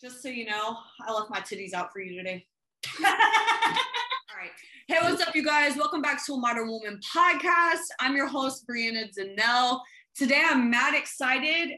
Just so you know, I left my titties out for you today. All right. Hey, what's up, you guys? Welcome back to a Modern Woman podcast. I'm your host, Brianna Danelle. Today, I'm mad excited.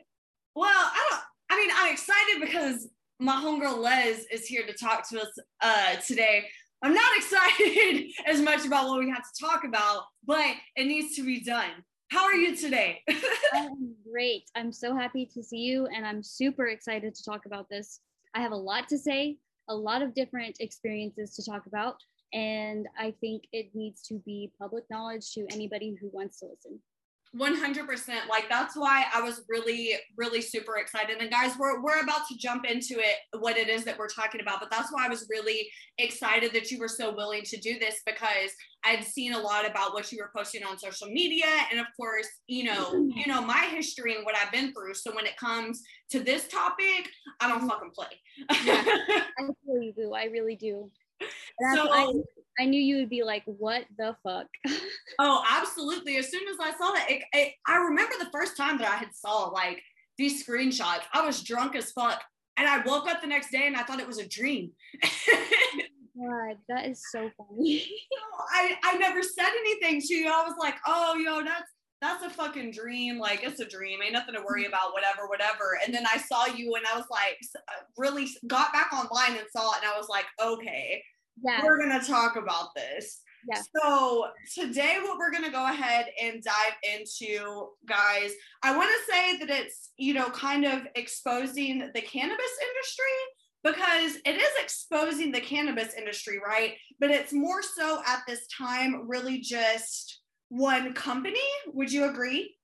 Well, I don't, I mean, I'm excited because my homegirl Les is here to talk to us uh, today. I'm not excited as much about what we have to talk about, but it needs to be done. How are you today? I'm great. I'm so happy to see you, and I'm super excited to talk about this. I have a lot to say, a lot of different experiences to talk about, and I think it needs to be public knowledge to anybody who wants to listen. 100% like that's why i was really really super excited. And guys we're, we're about to jump into it what it is that we're talking about but that's why i was really excited that you were so willing to do this because i've seen a lot about what you were posting on social media and of course you know mm-hmm. you know my history and what i've been through. So when it comes to this topic i don't mm-hmm. fucking play. Yeah, i really do. I really do so, I, I knew you would be like, what the fuck? oh, absolutely. As soon as I saw that, it, it, I remember the first time that I had saw like these screenshots. I was drunk as fuck, and I woke up the next day and I thought it was a dream. God, that is so funny. I I never said anything to you. I was like, oh, yo, that's that's a fucking dream. Like it's a dream. Ain't nothing to worry about. Whatever, whatever. And then I saw you, and I was like, uh, really got back online and saw it, and I was like, okay, yeah. we're gonna talk about this. Yeah. So today, what we're gonna go ahead and dive into, guys, I want to say that it's you know kind of exposing the cannabis industry because it is exposing the cannabis industry, right? But it's more so at this time, really just one company. Would you agree?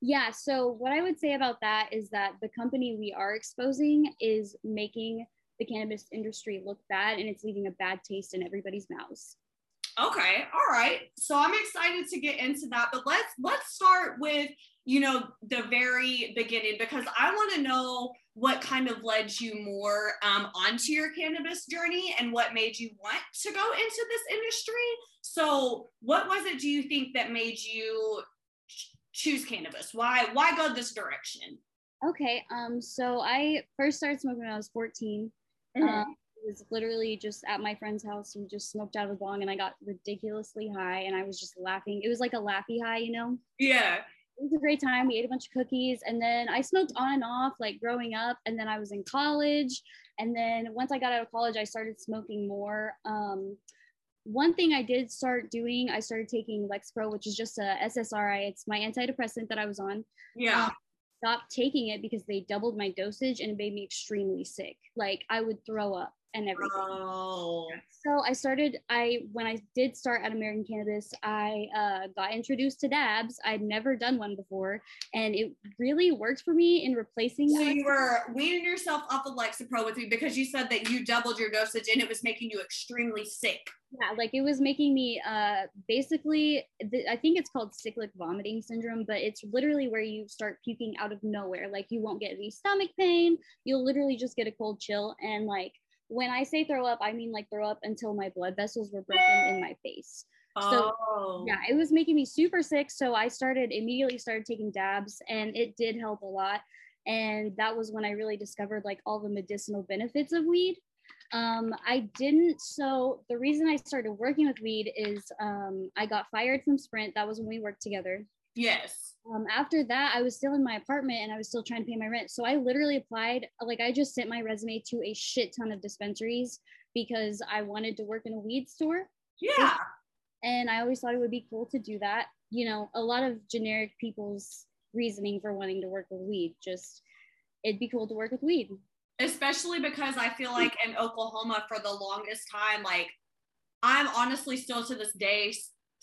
Yeah. So what I would say about that is that the company we are exposing is making the cannabis industry look bad and it's leaving a bad taste in everybody's mouths. Okay, all right. So I'm excited to get into that, but let's let's start with, you know, the very beginning because I want to know what kind of led you more um, onto your cannabis journey and what made you want to go into this industry. So, what was it do you think that made you choose cannabis? Why why go this direction? Okay, um so I first started smoking when I was 14 Mm-hmm. Um, it was literally just at my friend's house. We just smoked out of the bong and I got ridiculously high and I was just laughing. It was like a laughy high, you know? Yeah. It was a great time. We ate a bunch of cookies and then I smoked on and off like growing up. And then I was in college. And then once I got out of college, I started smoking more. Um, one thing I did start doing, I started taking Lexapro, which is just a SSRI. It's my antidepressant that I was on. Yeah. Um, stopped taking it because they doubled my dosage and it made me extremely sick. Like I would throw up and everything. Oh. So I started. I when I did start at American Cannabis, I uh, got introduced to dabs. I'd never done one before, and it really worked for me in replacing. So you were weaning yourself off of Lexapro with me because you said that you doubled your dosage and it was making you extremely sick. Yeah, like it was making me uh, basically. Th- I think it's called cyclic vomiting syndrome, but it's literally where you start puking out of nowhere. Like you won't get any stomach pain. You'll literally just get a cold chill and like when I say throw up, I mean like throw up until my blood vessels were broken in my face. So oh. yeah, it was making me super sick. So I started immediately started taking dabs and it did help a lot. And that was when I really discovered like all the medicinal benefits of weed. Um, I didn't. So the reason I started working with weed is um, I got fired from Sprint. That was when we worked together. Yes um, after that, I was still in my apartment and I was still trying to pay my rent. So I literally applied, like, I just sent my resume to a shit ton of dispensaries because I wanted to work in a weed store. Yeah. And I always thought it would be cool to do that. You know, a lot of generic people's reasoning for wanting to work with weed, just it'd be cool to work with weed. Especially because I feel like in Oklahoma for the longest time, like, I'm honestly still to this day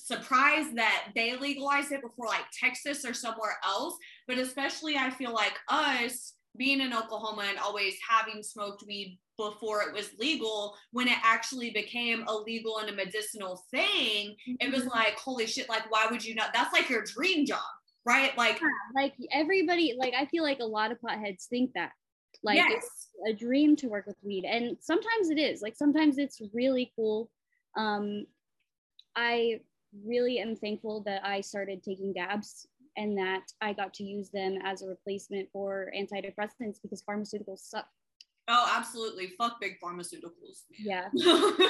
surprised that they legalized it before like Texas or somewhere else. But especially, I feel like us being in Oklahoma and always having smoked weed before it was legal, when it actually became a legal and a medicinal thing, mm-hmm. it was mm-hmm. like, holy shit, like, why would you not? That's like your dream job, right? Like, yeah, like everybody, like, I feel like a lot of potheads think that. Like, yes. it's a dream to work with weed. And sometimes it is. Like, sometimes it's really cool. Um, I really am thankful that I started taking dabs and that I got to use them as a replacement for antidepressants because pharmaceuticals suck. Oh, absolutely. Fuck big pharmaceuticals. Yeah.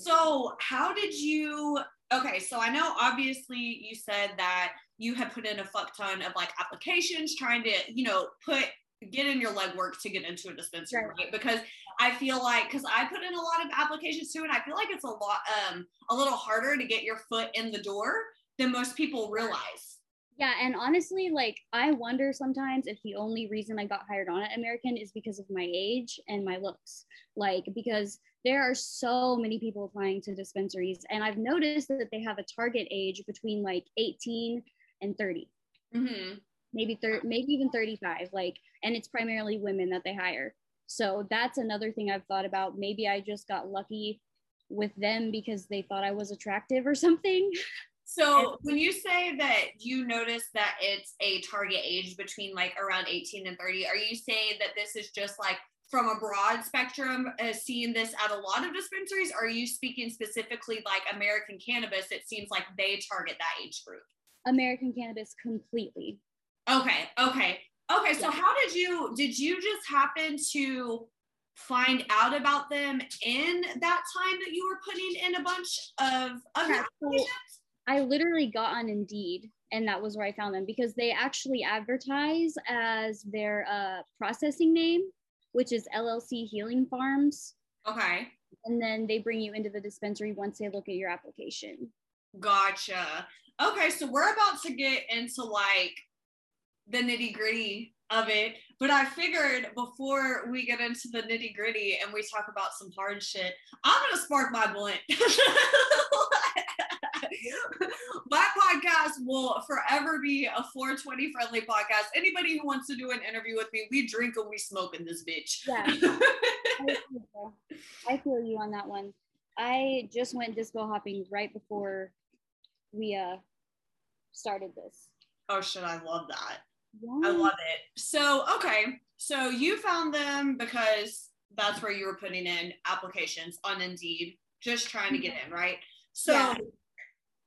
so, how did you? Okay, so I know obviously you said that you had put in a fuck ton of like applications trying to, you know, put get in your legwork to get into a dispensary, right? right? Because I feel like because I put in a lot of applications too, and I feel like it's a lot um a little harder to get your foot in the door than most people realize. Yeah, and honestly, like I wonder sometimes if the only reason I got hired on at American is because of my age and my looks. Like because there are so many people applying to dispensaries, and I've noticed that they have a target age between like 18 and 30. Mm-hmm. Maybe 30, maybe even 35. Like, and it's primarily women that they hire. So that's another thing I've thought about. Maybe I just got lucky with them because they thought I was attractive or something. So when you say that you notice that it's a target age between like around 18 and 30, are you saying that this is just like from a broad spectrum uh, seeing this at a lot of dispensaries? Are you speaking specifically like American cannabis? It seems like they target that age group. American cannabis completely. Okay. Okay. Okay. So yeah. how did you did you just happen to find out about them in that time that you were putting in a bunch of other yeah, applications? I literally got on Indeed and that was where I found them because they actually advertise as their uh, processing name, which is LLC Healing Farms. Okay. And then they bring you into the dispensary once they look at your application. Gotcha. Okay, so we're about to get into like the nitty gritty of it, but I figured before we get into the nitty gritty and we talk about some hard shit, I'm gonna spark my blunt. my podcast will forever be a 420 friendly podcast. Anybody who wants to do an interview with me, we drink and we smoke in this bitch. Yeah. I feel you on that one. I just went disco hopping right before we uh started this. Oh shit, I love that. Yeah. I love it. So, okay. So you found them because that's where you were putting in applications on Indeed, just trying to get in, right? So yeah.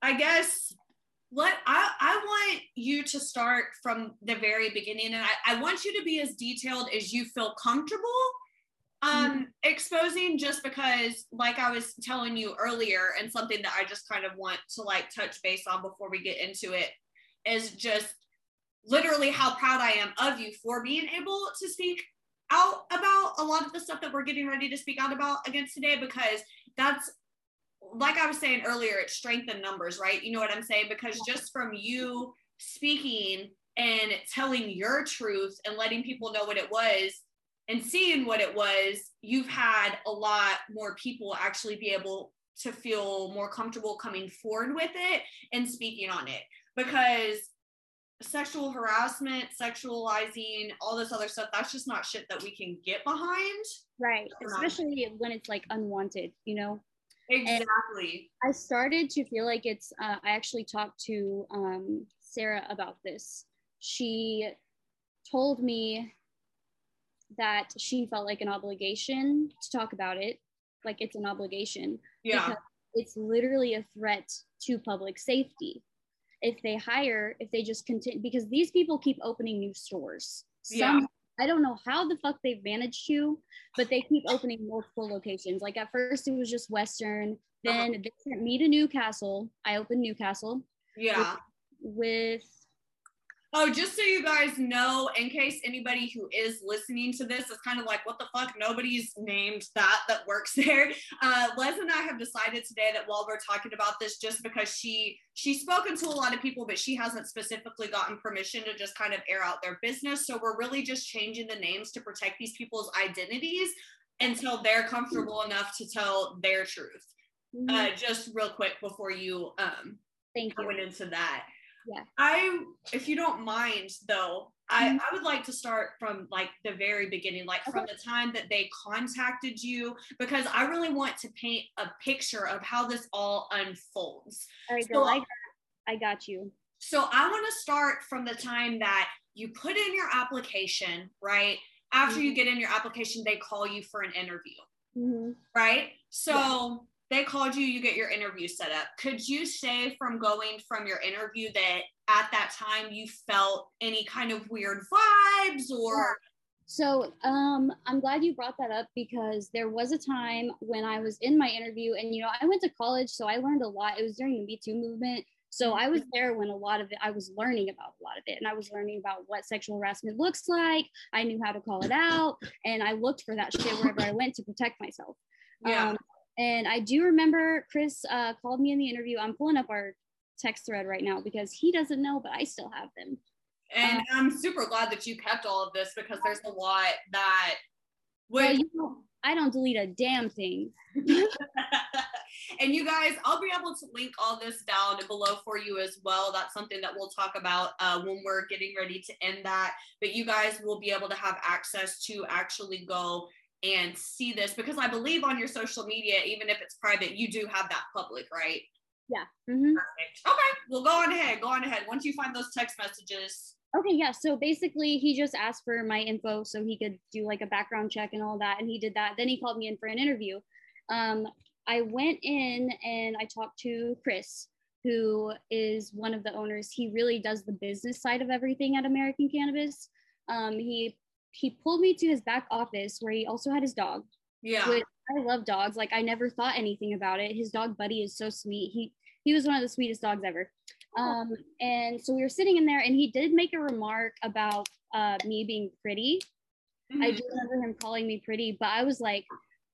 I guess what I, I want you to start from the very beginning and I, I want you to be as detailed as you feel comfortable um mm-hmm. exposing just because like i was telling you earlier and something that i just kind of want to like touch base on before we get into it is just literally how proud i am of you for being able to speak out about a lot of the stuff that we're getting ready to speak out about against today because that's like I was saying earlier, it's strength in numbers, right? You know what I'm saying? Because just from you speaking and telling your truth and letting people know what it was and seeing what it was, you've had a lot more people actually be able to feel more comfortable coming forward with it and speaking on it. Because sexual harassment, sexualizing, all this other stuff, that's just not shit that we can get behind. Right. Especially when it's like unwanted, you know? Exactly. And I started to feel like it's, uh, I actually talked to um, Sarah about this. She told me that she felt like an obligation to talk about it, like it's an obligation. Yeah. It's literally a threat to public safety. If they hire, if they just continue, because these people keep opening new stores. Some, yeah. I don't know how the fuck they've managed to, but they keep opening multiple locations. Like at first it was just Western, then uh-huh. they sent me to Newcastle. I opened Newcastle. Yeah. With, with Oh, just so you guys know, in case anybody who is listening to this is kind of like, what the fuck? Nobody's named that that works there. Uh, Les and I have decided today that while we're talking about this, just because she she's spoken to a lot of people, but she hasn't specifically gotten permission to just kind of air out their business. So we're really just changing the names to protect these people's identities until they're comfortable enough to tell their truth. Mm-hmm. Uh, just real quick before you um, Thank you. went into that yeah i if you don't mind though I, mm-hmm. I would like to start from like the very beginning, like from the time that they contacted you, because I really want to paint a picture of how this all unfolds. All right, so, I, got, I got you. So I want to start from the time that you put in your application, right? After mm-hmm. you get in your application, they call you for an interview, mm-hmm. right? So they called you, you get your interview set up. Could you say from going from your interview that at that time you felt any kind of weird vibes or So um, I'm glad you brought that up because there was a time when I was in my interview, and you know, I went to college, so I learned a lot. It was during the Me Too movement. So I was there when a lot of it, I was learning about a lot of it, and I was learning about what sexual harassment looks like. I knew how to call it out, and I looked for that shit wherever I went to protect myself. Yeah. Um, and I do remember Chris uh, called me in the interview. I'm pulling up our text thread right now because he doesn't know, but I still have them. And Um, I'm super glad that you kept all of this because there's a lot that Well, you know, I don't delete a damn thing. and you guys, I'll be able to link all this down below for you as well. That's something that we'll talk about uh, when we're getting ready to end that. But you guys will be able to have access to actually go and see this because I believe on your social media, even if it's private, you do have that public, right? Yeah. Mhm. Perfect. Okay, well, go on ahead. Go on ahead. Once you find those text messages, Okay, yeah. So basically, he just asked for my info so he could do like a background check and all that, and he did that. Then he called me in for an interview. Um, I went in and I talked to Chris, who is one of the owners. He really does the business side of everything at American Cannabis. Um, he he pulled me to his back office where he also had his dog. yeah. Which I love dogs. Like I never thought anything about it. His dog Buddy is so sweet. He he was one of the sweetest dogs ever. Um, and so we were sitting in there, and he did make a remark about uh, me being pretty. I Mhm. do remember him calling me pretty, but I was like,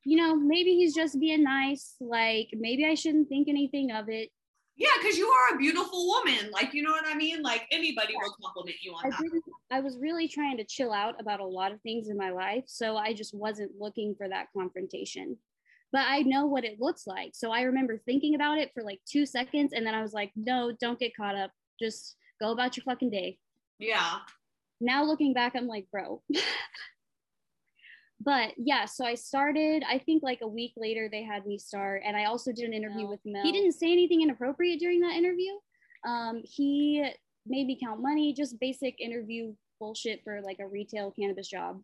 you know, maybe he's just being nice. Like maybe I shouldn't think anything of it. Yeah, because you are a beautiful woman. Like, you know what I mean? Like, anybody will compliment you on I that. I was really trying to chill out about a lot of things in my life, so I just wasn't looking for that confrontation. But I know what it looks like, so I remember thinking about it for like two seconds, and then I was like, "No, don't get caught up. Just go about your fucking day." Yeah. Now looking back, I'm like, bro. but yeah, so I started. I think like a week later, they had me start, and I also did an interview Mel. with Mel. He didn't say anything inappropriate during that interview. Um, he made me count money, just basic interview bullshit for like a retail cannabis job.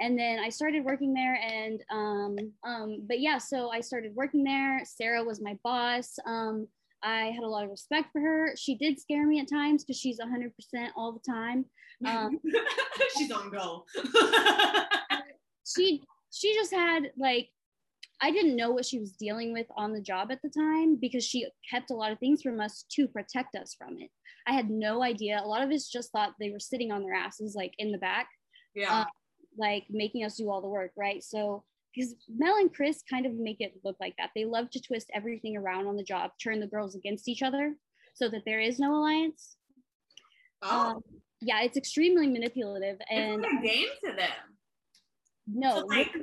And then I started working there, and um, um, but yeah, so I started working there. Sarah was my boss. Um, I had a lot of respect for her. She did scare me at times because she's 100% all the time. Um, She's on go. she she just had like I didn't know what she was dealing with on the job at the time because she kept a lot of things from us to protect us from it. I had no idea. A lot of us just thought they were sitting on their asses like in the back, yeah. Uh, like making us do all the work, right? So because Mel and Chris kind of make it look like that. They love to twist everything around on the job, turn the girls against each other so that there is no alliance. oh, Um, yeah, it's extremely manipulative and it's a game to them. No, So, like,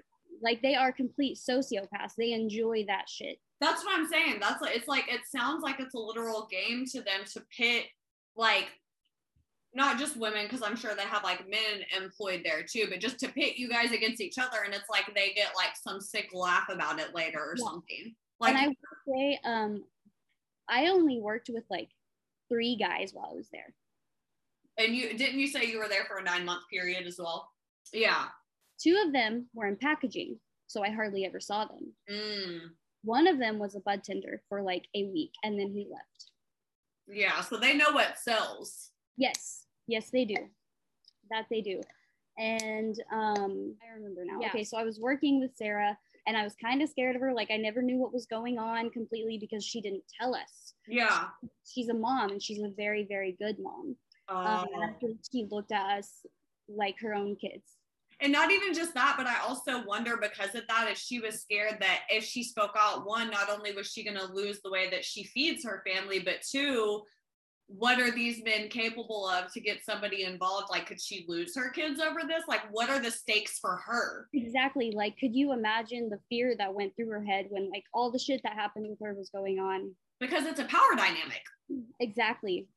like they are complete sociopaths. They enjoy that shit. that's what I'm saying. That's like, it's like, it sounds like it's a literal game to them to pit, like, not just women, because I'm sure they have like men employed there too, but just to pit you guys against each other. And it's like they get like some sick laugh about it later or Yeah. something. Like, and I would say, um, I only worked with like three guys while I was there. and you didn't you say you were there for a nine month period as well? Yeah. Two of them were in packaging, so I hardly ever saw them. Mm. One of them was a bud tender for like a week, and then he left. Yeah. So they know what sells. Yes, yes, they do. That they do. And um, I remember now. Yeah. Okay, so I was working with Sarah, and I was kind of scared of her. Like I never knew what was going on completely because she didn't tell us. Yeah. She's a mom, and she's a very, very good mom. Um, Uh, I she looked at us like her own kids. And not even just that, but I also wonder because of that, if she was scared that if she spoke out, one, not only was she going to lose the way that she feeds her family, but two, what are these men capable of to get somebody involved? Like, could she lose her kids over this? Like, what are the stakes for her? Exactly. Like, could you imagine the fear that went through her head when like all the shit that happened with her was going on? Because it's a power dynamic. Exactly.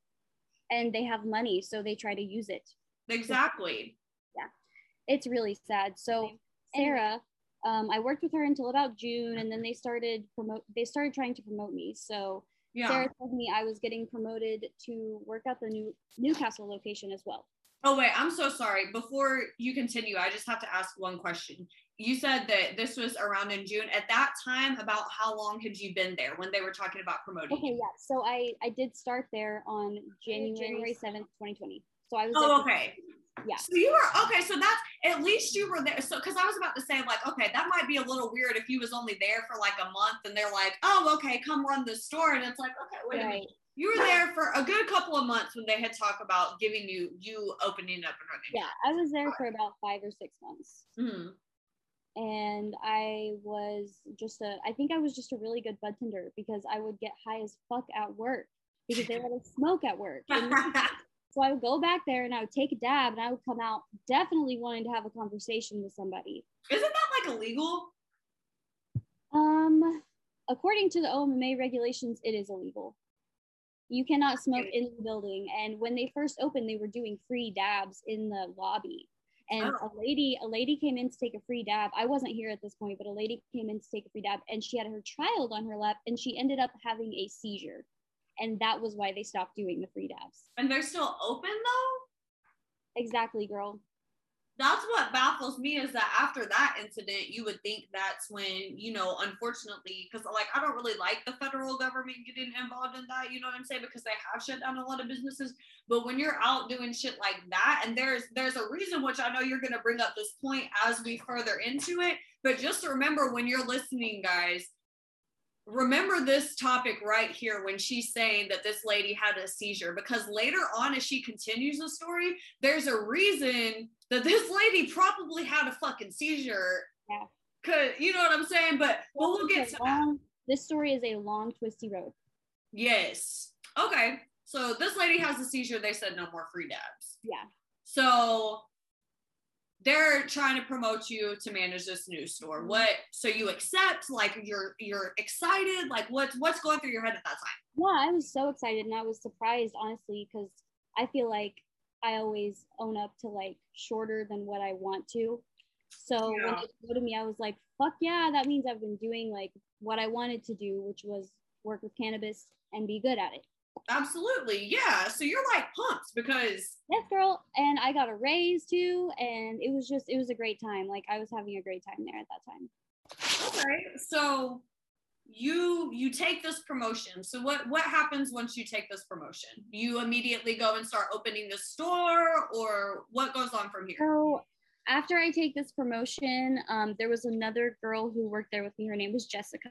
And they have money, so they try to use it. Exactly. It's really sad. So Sarah, um, I worked with her until about June, and then they started promote. They started trying to promote me. So Yeah. Sarah told me I was getting promoted to work at the new Newcastle location as well. Oh wait, I'm so sorry. Before you continue, I just have to ask one question. You said that this was around in June. At that time, about how long had you been there when they were talking about promoting? Okay, yeah. So I I did start there on January January seventh, twenty twenty. So I was. Oh, okay. Yeah. So you were okay. So that's at least you were there. So because I was about to say like, okay, that might be a little weird if you was only there for like a month and they're like, oh, okay, come run the store, and it's like, okay, wait a minute. You were there for a good couple of months when they had talked about giving you you opening up and running. Yeah, I was there for about five or six months. Mhm. and I was just a I think I was just a really good bud tender because I would get high as fuck at work because they let us smoke at work. So I would go back there and I would take a dab and I would come out definitely wanting to have a conversation with somebody. Isn't that like illegal? Um according to the OMMA regulations it is illegal. You cannot smoke Okay. in the building and when they first opened they were doing free dabs in the lobby. And Oh. a lady, a lady came in to take a free dab. I wasn't here at this point, but a lady came in to take a free dab, and she had her child on her lap, and she ended up having a seizure, and that was why they stopped doing the free dabs. And they're still open though? Exactly, girl. that's what baffles me is that after that incident, you would think that's when, you know, unfortunately, because like I don't really like the federal government getting involved in that, you know what I'm saying? Because they have shut down a lot of businesses. But when you're out doing shit like that, and there's there's a reason which I know you're gonna bring up this point as we further into it. But just remember when you're listening, guys, remember this topic right here when she's saying that this lady had a seizure because later on as she continues the story there's a reason that this lady probably had a fucking seizure. Yeah. cause you know what i'm saying? But well we'll get to a that this story is a long, twisty road. yes. Okay. So this lady has a seizure. They said no more free dabs. Yeah. so they're trying to promote you to manage this new store mm-hmm. what so you accept like you're you're excited like what's what's going through your head at that time Yeah, I was so excited, and I was surprised, honestly, because I feel like I always own up to like shorter than what I want to. So when Yeah. they go to me, I was like, fuck yeah, that means I've been doing like what I wanted to do, which was work with cannabis and be good at it. Absolutely. Yeah. So you're like pumped because Yes, girl. And I got a raise too. And it was just, it was a great time. Like I was having a great time there at that time. okay. So you you take this promotion. So what what happens once you take this promotion? You immediately go and start opening the store or what goes on from here? So after I take this promotion, um, there was another girl who worked there with me. Her name was Jessica.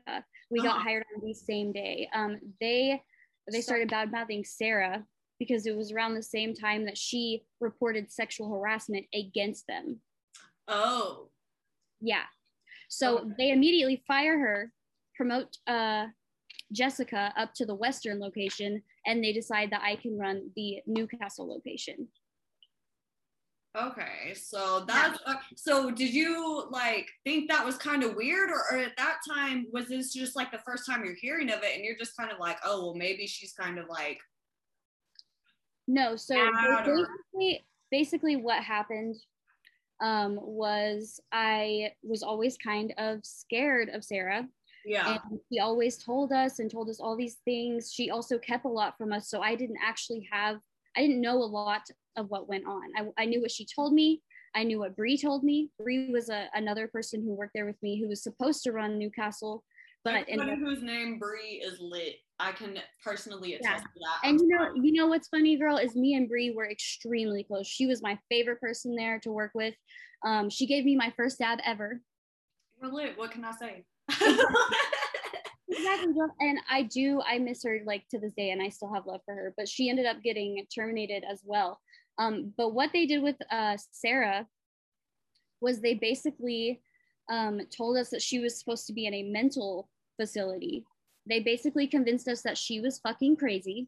We got Uh-huh. hired on the same day. Um, they they started bad mouthing Sarah because it was around the same time that she reported sexual harassment against them. Oh. Yeah. So Okay. they immediately fire her, promote uh, Jessica up to the Western location, and they decide that I can run the Newcastle location. Okay. So that's uh, so did you like think that was kind of weird or, or at that time was this just like the first time you're hearing of it and you're just kind of like, "Oh, well maybe she's kind of like No, so basically, basically what happened um, was I was always kind of scared of Sarah, yeah. and she always told us and told us all these things. She also kept a lot from us, so I didn't actually have, I didn't know a lot of what went on. I, I knew what she told me. I knew what Bree told me. Bree was a, another person who worked there with me who was supposed to run Newcastle, but Everybody up whose name Bree is lit. I can personally attest Yeah. to that. And you know, you know what's funny, girl, is me and Bree were extremely close. She was my favorite person there to work with. Um, she gave me my first dab ever. We're lit. What can I say? Exactly. And I do, I miss her like to this day, and I still have love for her. But she ended up getting terminated as well. Um, but what they did with uh, Sarah was they basically um, told us that she was supposed to be in a mental facility. They basically convinced us that she was fucking crazy.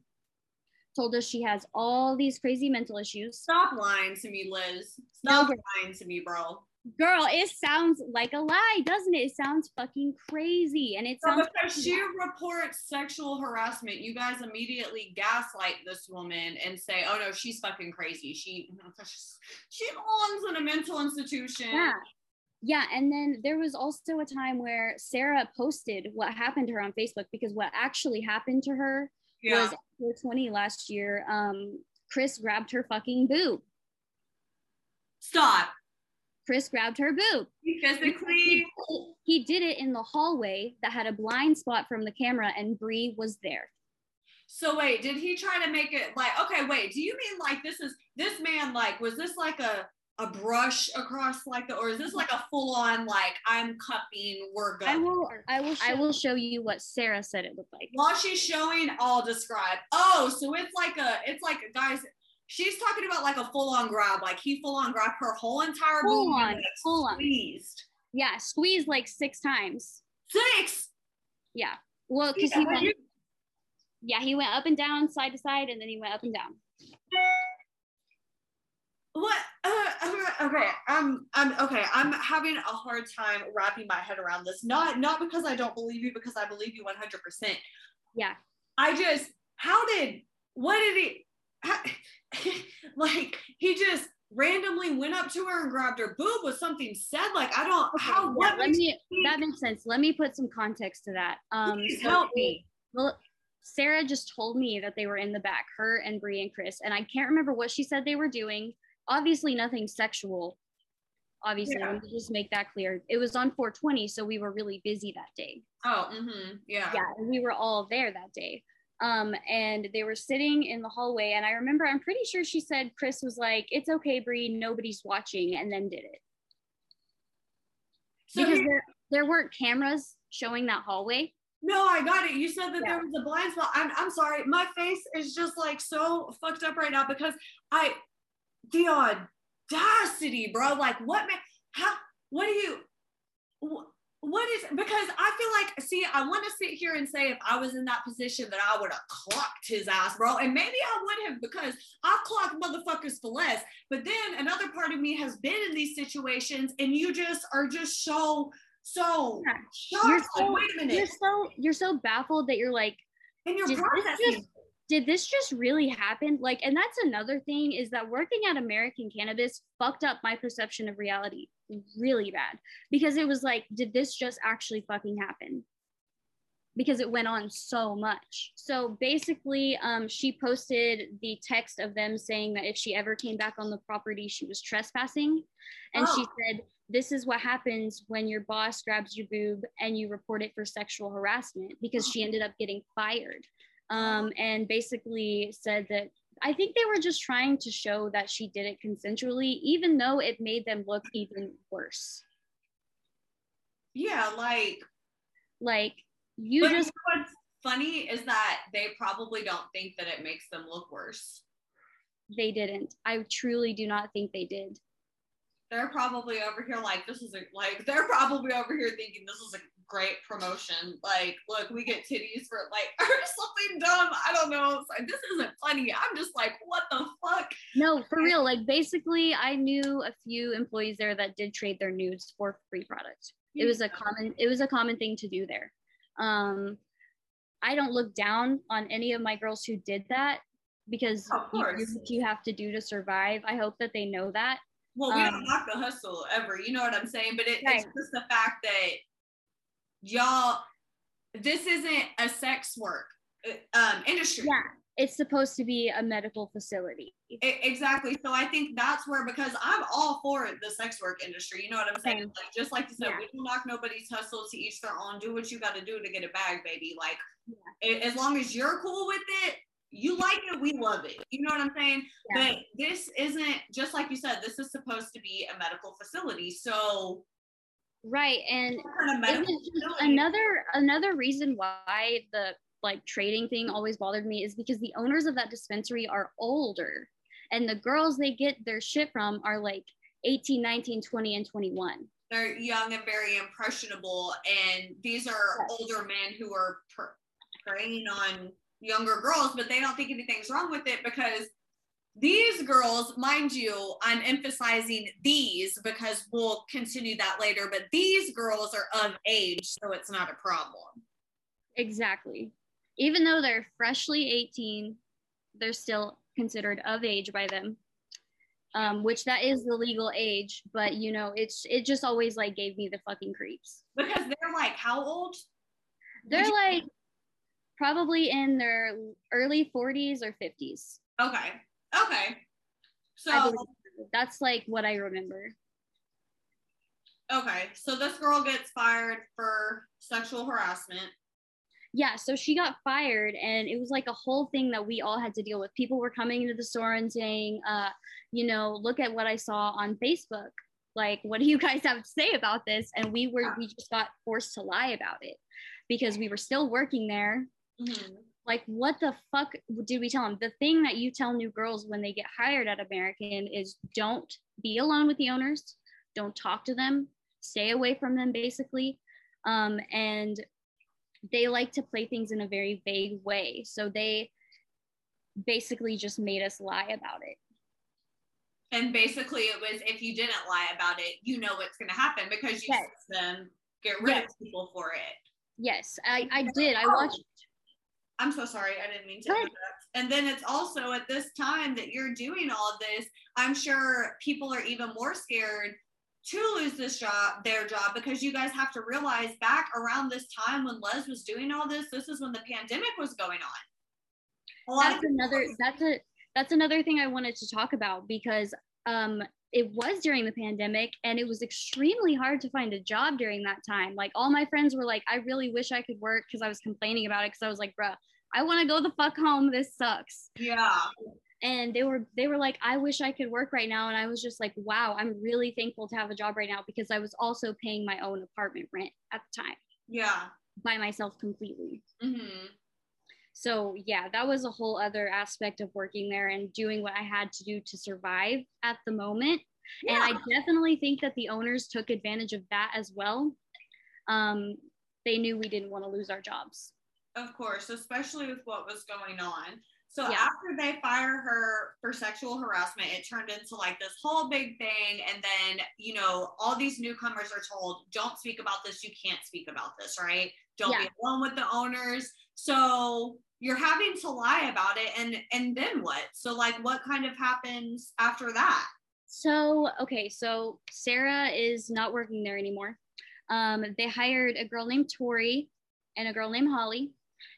Told us she has all these crazy mental issues. Stop lying to me, Liz. Stop girl. lying to me, bro. Girl, it sounds like a lie, doesn't it? It sounds fucking crazy. And it So sounds because she reports sexual harassment, you guys immediately gaslight this woman and say, "Oh no, she's fucking crazy. She she belongs in a mental institution." Yeah. Yeah. And then there was also a time where Sarah posted what happened to her on Facebook because what actually happened to her Yeah. was twenty last year. Um, Chris grabbed her fucking boob. Stop. Chris grabbed her boob. He He, physically. he did it in the hallway that had a blind spot from the camera, and Bree was there. So wait, did he try to make it like okay, wait, do you mean like this is this man like was this like a a brush across like the or is this like a full on like I'm cupping we're good? I will I will I will show you what Sarah said it looked like. While she's showing, I'll describe. Oh, so it's like a it's like guys she's talking about like a full on grab, like he full on grabbed her whole entire Full on, and full on. squeezed. Yeah, squeezed like six times. Six. Yeah. Well, because Yeah, he went you- yeah, he went up and down, side to side, and then he went up and down. What? Uh, uh, okay, I'm, I'm okay. I'm having a hard time wrapping my head around this. Not, not because I don't believe you, because I believe you 100. percent Yeah. I just, how did, what did he, like he just randomly went up to her and grabbed her boob with something said like I don't how Yeah, what let makes me that makes sense. Let me put some context to that. Um Please so help me. Well, Sarah just told me that they were in the back, her and Bree and Chris, and I can't remember what she said they were doing. Obviously, nothing sexual. Obviously, Yeah. let me just make that clear. It was on 420, so we were really busy that day. Oh, mm-hmm. yeah. Yeah, and we were all there that day. Um, and they were sitting in the hallway, and I remember, I'm pretty sure she said Chris was like, "It's okay, Bree, nobody's watching," and then did it So because there there weren't cameras showing that hallway. no, I got it. You said that Yeah. there was a blind spot. I'm I'm sorry. My face is just like so fucked up right now because I the audacity, bro. Like what man how what do you wh- what is because I feel like see I want to sit here and say if I was in that position that I would have clocked his ass, bro. And maybe I would have because I clock motherfuckers for less. But then another part of me has been in these situations and you just are just so so Yeah. You're Like, so- wait a minute. You're so you're so baffled that you're like, and you're processing. just did this just really happen? Like, and that's another thing is that working at American Cannabis fucked up my perception of reality really bad because it was like, did this just actually fucking happen? Because it went on so much. So basically, um, she posted the text of them saying that if she ever came back on the property, she was trespassing. And she Oh. said, This is what happens when your boss grabs your boob and you report it for sexual harassment because she ended up getting fired um, and basically said that I think they were just trying to show that she did it consensually, even though it made them look even worse. yeah, like Like you but just, what's funny is that they probably don't think that it makes them look worse. they didn't. I truly do not think they did. They're probably over here like this is a like they're probably over here thinking this is a great promotion. Like, look, we get titties for like or something dumb. I don't know. Like, this isn't funny. I'm just like, what the fuck? No, for real. Like basically, I knew a few employees there that did trade their nudes for free product. It was a common. It was a common thing to do there. Um, I don't look down on any of my girls who did that because Of you course. what you have to do to survive. I hope that they know that. Well, we Um, don't knock the hustle ever. You know what I'm saying? But it, Right. it's just the fact that y'all, this isn't a sex work uh, um, industry. Yeah, it's supposed to be a medical facility. Exactly. So I think that's where because I'm all for the sex work industry. You know what I'm saying? Like just like you said, Yeah. we don't knock nobody's hustle to each their own. Do what you got to do to get a bag, baby. Like a- as long as you're cool with it, you like it, we love it. You know what I'm saying? Yeah. But this isn't just like you said. This is supposed to be a medical facility. So Right, and kind of it medical was just facility? another another reason why the like trading thing always bothered me is because the owners of that dispensary are older and the girls they get their shit from are like 18 19 20 and 21 they're young and very impressionable and these are Yes. older men who are pr- preying on younger girls but they don't think anything's wrong with it because these girls mind you i'm emphasizing these because we'll continue that later but these girls are of age so it's not a problem. Exactly. Even though they're freshly 18 they're still considered of age by them um, which that is the legal age but you know it's it just always like gave me the fucking creeps. Because they're like how old? They're you- like probably in their early 40s or 50s okay okay so that's like what I remember. okay so this girl gets fired for sexual harassment yeah, so she got fired, and it was like a whole thing that we all had to deal with. People were coming into the store and saying, uh, you know, look at what I saw on Facebook. Like, what do you guys have to say about this? And we were, we just got forced to lie about it because we were still working there. Mm-hmm. Like, what the fuck did we tell them? The thing that you tell new girls when they get hired at American is don't be alone with the owners, don't talk to them, stay away from them, basically. Um, and they like to play things in a very vague way. So they basically just made us lie about it. And basically, it was if you didn't lie about it, you know what's going to happen because you yes. them get rid yes. of people for it. Yes, I, I did. I watched. I'm so sorry. I didn't mean to interrupt. And then it's also at this time that you're doing all of this, I'm sure people are even more scared to lose this job, their job, because you guys have to realize back around this time when Les was doing all this, this is when the pandemic was going on. that's another that's a that's another thing I wanted to talk about because um it was during the pandemic and it was extremely hard to find a job during that time. Like all my friends were like, I really wish I could work because I was complaining about it because I was like, bruh, I want to go the fuck home. This sucks. Yeah and they were they were like i wish i could work right now and i was just like wow i'm really thankful to have a job right now because i was also paying my own apartment rent at the time yeah by myself completely mm-hmm. so yeah that was a whole other aspect of working there and doing what i had to do to survive at the moment yeah. and i definitely think that the owners took advantage of that as well um, they knew we didn't want to lose our jobs of course especially with what was going on so yeah. after they fire her for sexual harassment, it turned into like this whole big thing. And then, you know, all these newcomers are told, don't speak about this. You can't speak about this, right? Don't yeah. be alone with the owners. So you're having to lie about it. And and then what? So like what kind of happens after that? So okay, so Sarah is not working there anymore. Um, they hired a girl named Tori and a girl named Holly.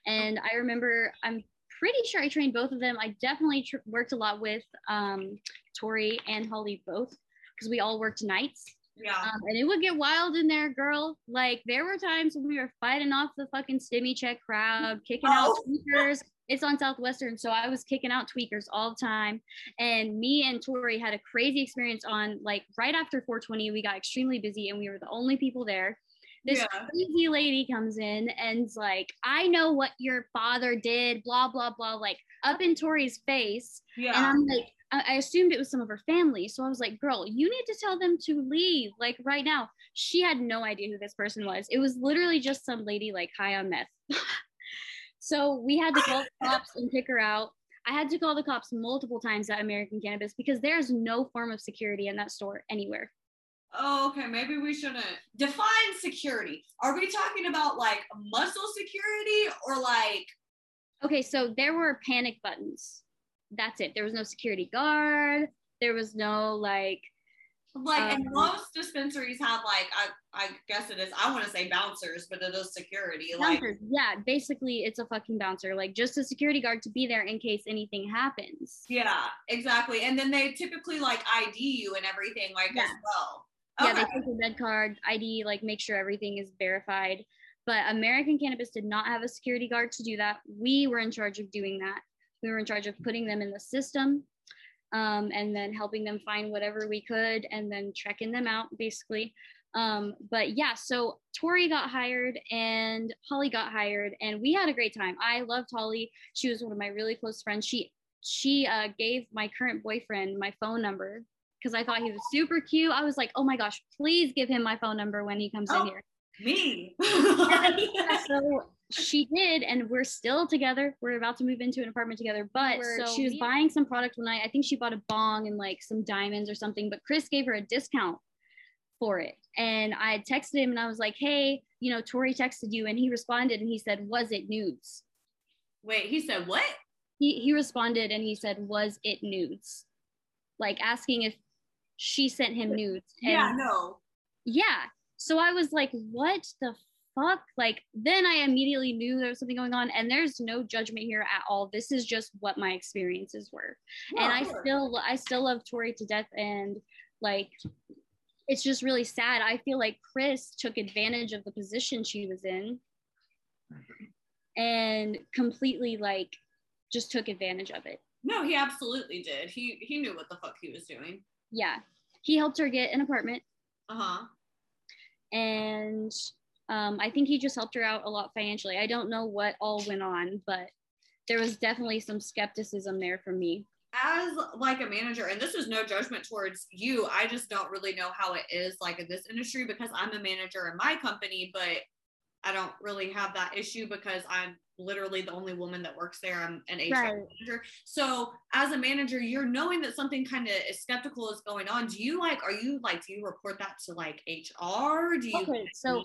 And I remember I'm pretty sure I trained both of them. I definitely tr- worked a lot with um, Tori and Holly both because we all worked nights. Yeah. Um, and it would get wild in there, girl. Like there were times when we were fighting off the fucking stimmy check crowd, kicking oh. out tweakers. It's on Southwestern, so I was kicking out tweakers all the time. And me and Tori had a crazy experience on like right after 420. We got extremely busy, and we were the only people there this yeah. crazy lady comes in and's like, I know what your father did, blah, blah, blah, like up in Tori's face. Yeah. And I'm like, I assumed it was some of her family. So I was like, girl, you need to tell them to leave, like right now. She had no idea who this person was. It was literally just some lady like high on meth. so we had to call the cops and pick her out. I had to call the cops multiple times at American Cannabis because there's no form of security in that store anywhere oh, okay, maybe we shouldn't define security. Are we talking about like muscle security or like? Okay, so there were panic buttons. That's it. There was no security guard. There was no like. Like, um, and most dispensaries have like I I guess it is. I want to say bouncers, but it is security. Bouncers, like, yeah, basically it's a fucking bouncer, like just a security guard to be there in case anything happens. Yeah, exactly. And then they typically like ID you and everything, like yeah. as well. Okay. Yeah, they take your med card, ID, like make sure everything is verified. But American Cannabis did not have a security guard to do that. We were in charge of doing that. We were in charge of putting them in the system um, and then helping them find whatever we could and then checking them out basically. Um, but yeah, so Tori got hired and Holly got hired and we had a great time. I loved Holly. She was one of my really close friends. She she uh, gave my current boyfriend my phone number because I thought he was super cute. I was like, oh my gosh, please give him my phone number when he comes oh, in here. Me. so she did, and we're still together. We're about to move into an apartment together. But so she was buying some product one night. I think she bought a bong and like some diamonds or something. But Chris gave her a discount for it. And I had texted him and I was like, hey, you know, Tori texted you. And he responded and he said, was it nudes? Wait, he said what? He, he responded and he said, was it nudes? Like asking if she sent him nudes. And yeah, no. Yeah. So I was like, what the fuck? Like, then I immediately knew there was something going on, and there's no judgment here at all. This is just what my experiences were. Yeah, and I sure. still, I still love Tori to death, and like, it's just really sad. I feel like Chris took advantage of the position she was in. and completely like just took advantage of it. No, he absolutely did. He he knew what the fuck he was doing. Yeah. He helped her get an apartment Uh-huh. and um, I think he just helped her out a lot financially. I don't know what all went on, but there was definitely some skepticism there from me. As like a manager, and this is no judgment towards you, I just don't really know how it is like in this industry because I'm a manager in my company, but I don't really have that issue because I'm literally the only woman that works there. I'm an HR Right. manager. So as a manager, you're knowing that something kind of skeptical is going on. Do you like, are you like, do you report that to like HR? Do you Okay, so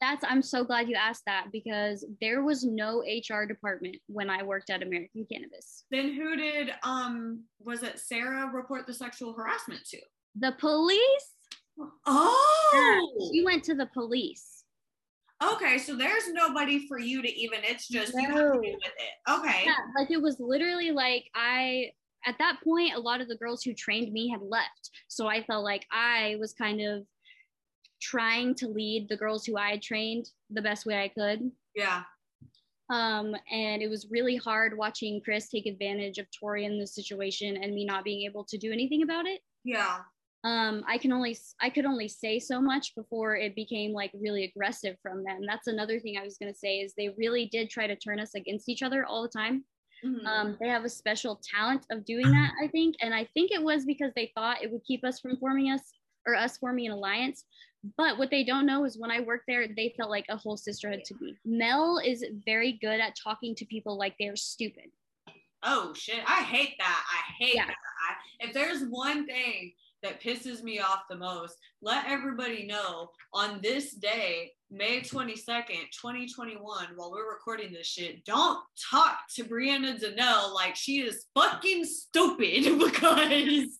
that's I'm so glad you asked that because there was no HR department when I worked at American Cannabis. then who did um was it Sarah report the sexual harassment to? The police? Oh She went to the police. Okay, so there's nobody for you to even it's just you have to No. deal with it. Okay. Yeah, like it was literally like I at that point a lot of the girls who trained me had left. So I felt like I was kind of trying to lead the girls who I had trained the best way I could. Yeah. Um, and it was really hard watching Chris take advantage of Tori in this situation and me not being able to do anything about it. Yeah. Um, I can only I could only say so much before it became like really aggressive from them. That's another thing I was gonna say is they really did try to turn us against each other all the time. Mhm. Um, they have a special talent of doing that, I think, and I think it was because they thought it would keep us from forming us or us forming an alliance. But what they don't know is when I worked there, they felt like a whole sisterhood to me. Mel is very good at talking to people like they're stupid. oh shit. I hate that. I hate Yeah. that. I, if there's one thing that pisses me off the most, let everybody know on this day, May 22nd, 2021, while we're recording this shit, don't talk to Brianna Danelle like she is fucking stupid because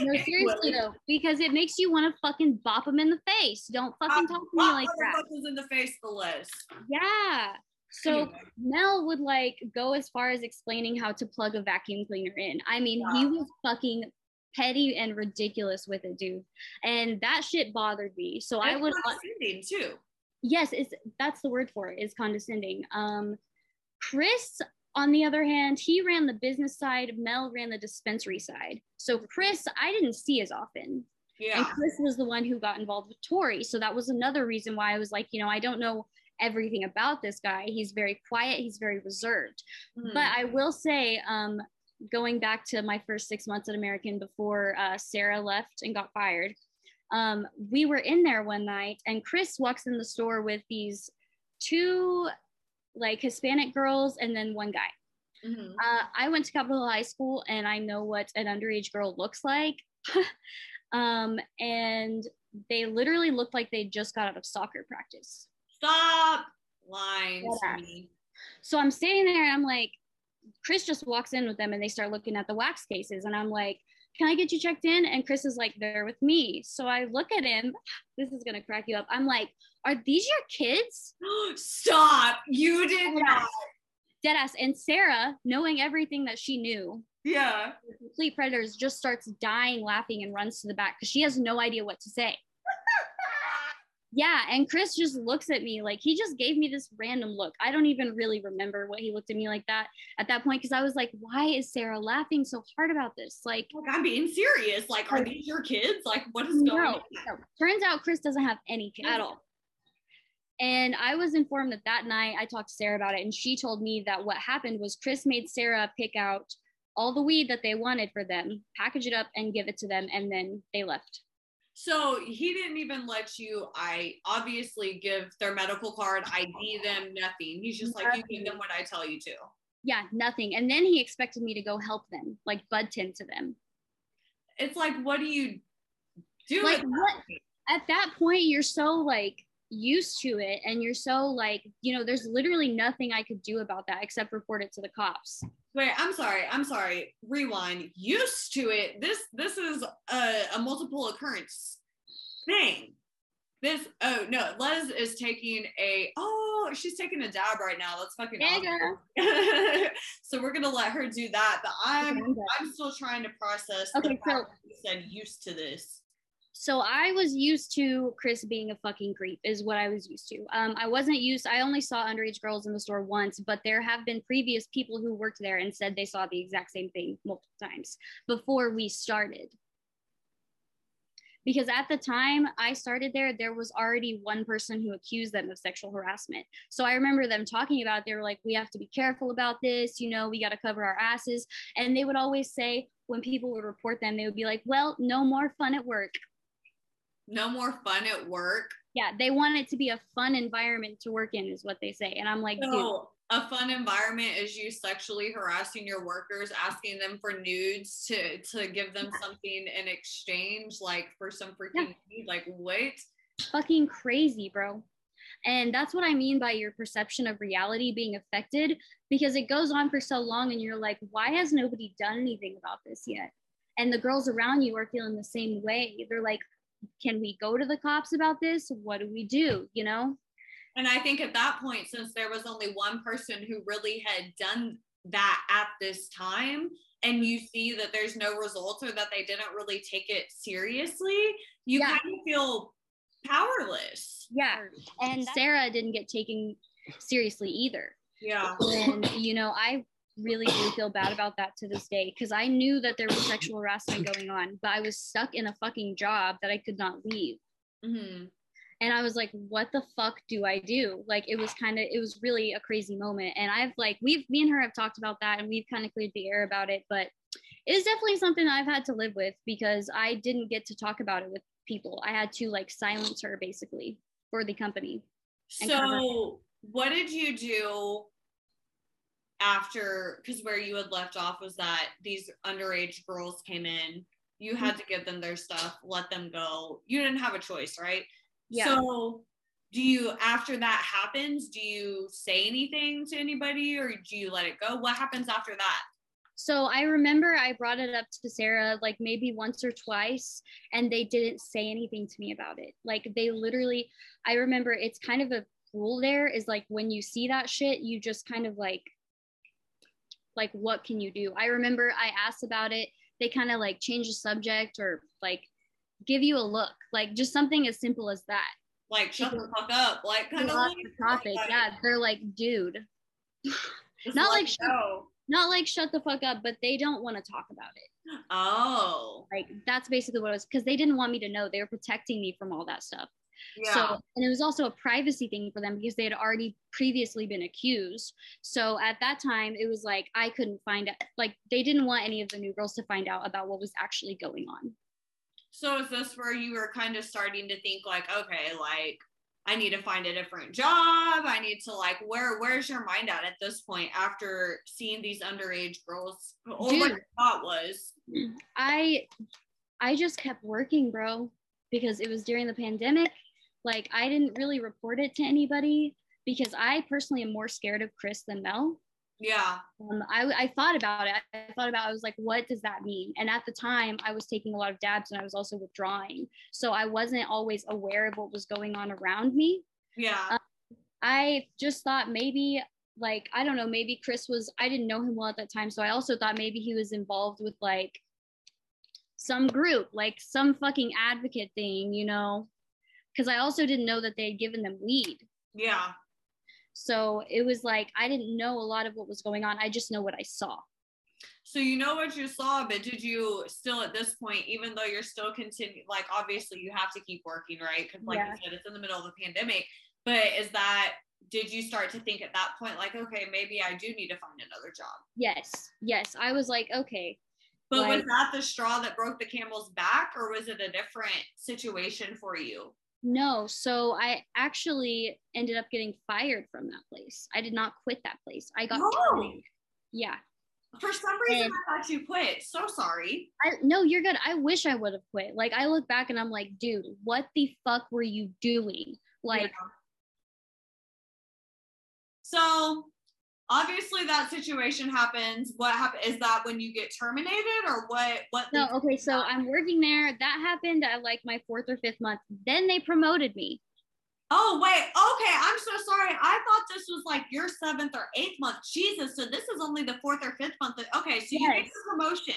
No, seriously though, because it makes you want to fucking bop them in the face. Don't fucking talk to me like that. in the face the less. Yeah. So Anyway. Mel would like go as far as explaining how to plug a vacuum cleaner in. I mean, he was fucking petty and ridiculous with it, dude. And that shit bothered me. So I would condescending too. yes, it's that's the word for it, is condescending. Um Chris, on the other hand, he ran the business side, Mel ran the dispensary side. So Chris, I didn't see as often. Yeah. And Chris was the one who got involved with Tori. So that was another reason why I was like, you know, I don't know everything about this guy. He's very quiet, he's very reserved. Mhm. But I will say, um, going back to my first six months at American before uh, Sarah left and got fired, um, we were in there one night and Chris walks in the store with these two like Hispanic girls and then one guy. Mhm. Uh, I went to Capitol High School and I know what an underage girl looks like. um, and they literally looked like they just got out of soccer practice. Stop lying to me. So I'm standing there and I'm like, Chris just walks in with them and they start looking at the wax cases. And I'm like, can I get you checked in? And Chris is like, they're with me. So I look at him. This is going to crack you up. I'm like, are these your kids? Stop. You did Deadass. not. Deadass. And Sarah, knowing everything that she knew, Yeah. complete predators just starts dying laughing and runs to the back because she has no idea what to say. Yeah, and Chris just looks at me like he just gave me this random look. I don't even really remember what he looked at me like that at that point because I was like, why is Sarah laughing so hard about this? Like, Like, I'm being serious. Like, are these your kids? Like, what is going no. on? Turns out Chris doesn't have any kids at all. And I was informed that that night I talked to Sarah about it, and she told me that what happened was Chris made Sarah pick out all the weed that they wanted for them, package it up, and give it to them, and then they left. So he didn't even let you. I obviously give their medical card, ID them, nothing. He's just like, you give them what I tell you to. Yeah, nothing. And then he expected me to go help them, like bud tend to them. It's like, what do you do? Like, what- At that point, you're so like used to it, and you're so like, you know, there's literally nothing I could do about that except report it to the cops. Wait, I'm sorry. I'm sorry. Rewind. Used to it. This this is a, a multiple occurrence thing. This oh no, Les is taking a oh she's taking a dab right now. That's fucking Yeah, awesome. so we're gonna let her do that. But I'm Okay, I'm. I'm still trying to process Okay, the fact so- that you said used to this. So I was used to Chris being a fucking creep, is what I was used to. Um, I wasn't used. I only saw underage girls in the store once, but there have been previous people who worked there and said they saw the exact same thing multiple times before we started. Because at the time I started there, there was already one person who accused them of sexual harassment. So I remember them talking about. They were like, "We have to be careful about this. You know, we got to cover our asses." And they would always say, when people would report them, they would be like, "Well, no more fun at work." No more fun at work. Yeah, they want it to be a fun environment to work in, is what they say. And I'm like, so, dude. A fun environment is you sexually harassing your workers, asking them for nudes to to give them something in exchange, like for some freaking yeah. like what? Fucking crazy, bro. And that's what I mean by your perception of reality being affected because it goes on for so long and you're like, why has nobody done anything about this yet? And the girls around you are feeling the same way. They're like, can we go to the cops about this? What do we do? You know? And I think at that point, since there was only one person who really had done that at this time, and you see that there's no results or that they didn't really take it seriously, you yeah. kind of feel powerless. Yeah. And Sarah didn't get taken seriously either. Yeah. And, you know, I really do feel bad about that to this day because I knew that there was sexual harassment going on, but I was stuck in a fucking job that I could not leave. Mm-hmm. And I was like, what the fuck do I do? Like, it was kind of, it was really a crazy moment. And I've like, we've, me and her have talked about that and we've kind of cleared the air about it, but it is definitely something I've had to live with because I didn't get to talk about it with people. I had to like silence her basically for the company. So, what did you do after because where you had left off was that these underage girls came in you had to give them their stuff let them go. You didn't have a choice right? Yeah. So do you after that happens do you say anything to anybody or do you let it go? What happens after that? So I remember I brought it up to Sarah like maybe once or twice, and they didn't say anything to me about it. Like they literally, I remember it's kind of a rule there is like when you see that shit, you just kind of like like what can you do? I remember i asked about it. They kind of like change the subject or like give you a look like just something as simple as that. Like shut the fuck up. Like kind of like, the topic like, yeah they're like dude. Not like shut, not like shut the fuck up but they don't want to talk about it. Oh. Like that's basically what it was because they didn't want me to know. They were protecting me from all that stuff yeah. So, and it was also a privacy thing for them because they had already previously been accused. So at that time, it was like I couldn't find out, like, they didn't want any of the new girls to find out about what was actually going on. So is this where you were kind of starting to think, like, okay, like, I need to find a different job. I need to like where where's your mind at at this point after seeing these underage girls? Or Dude, what your thought was? I I just kept working, bro, because it was during the pandemic like I didn't really report it to anybody because I personally am more scared of Chris than Mel. Yeah. Um, I, I thought about it. I thought about, I was like, what does that mean? And at the time, I was taking a lot of dabs and I was also withdrawing. So I wasn't always aware of what was going on around me. Yeah. Um, I just thought maybe, like, I don't know, maybe Chris was, I didn't know him well at that time. So I also thought maybe he was involved with like some group, like some fucking advocate thing, you know? Because I also didn't know that they had given them weed. Yeah. So it was like I didn't know a lot of what was going on. I just know what I saw. So you know what you saw, but did you still at this point, even though you're still continuing, like obviously you have to keep working, right? Because like yeah. you said, it's in the middle of a pandemic. But is that did you start to think at that point, like, okay, maybe I do need to find another job? Yes, yes. I was like, okay. But like, was that the straw that broke the camel's back, or was it a different situation for you? No, so I actually ended up getting fired from that place. I did not quit that place. I got oh. Yeah. For some reason, and I thought you quit. So sorry. I, no, you're good. I wish I would have quit. Like I look back and I'm like, dude, what the fuck were you doing? Like. Yeah. So obviously that situation happens what happened is that when you get terminated or what what no okay so i'm working there that happened at like my fourth or fifth month then they promoted me oh wait okay i'm so sorry i thought this was like your seventh or eighth month jesus so this is only the fourth or fifth month okay so yes. you get the promotion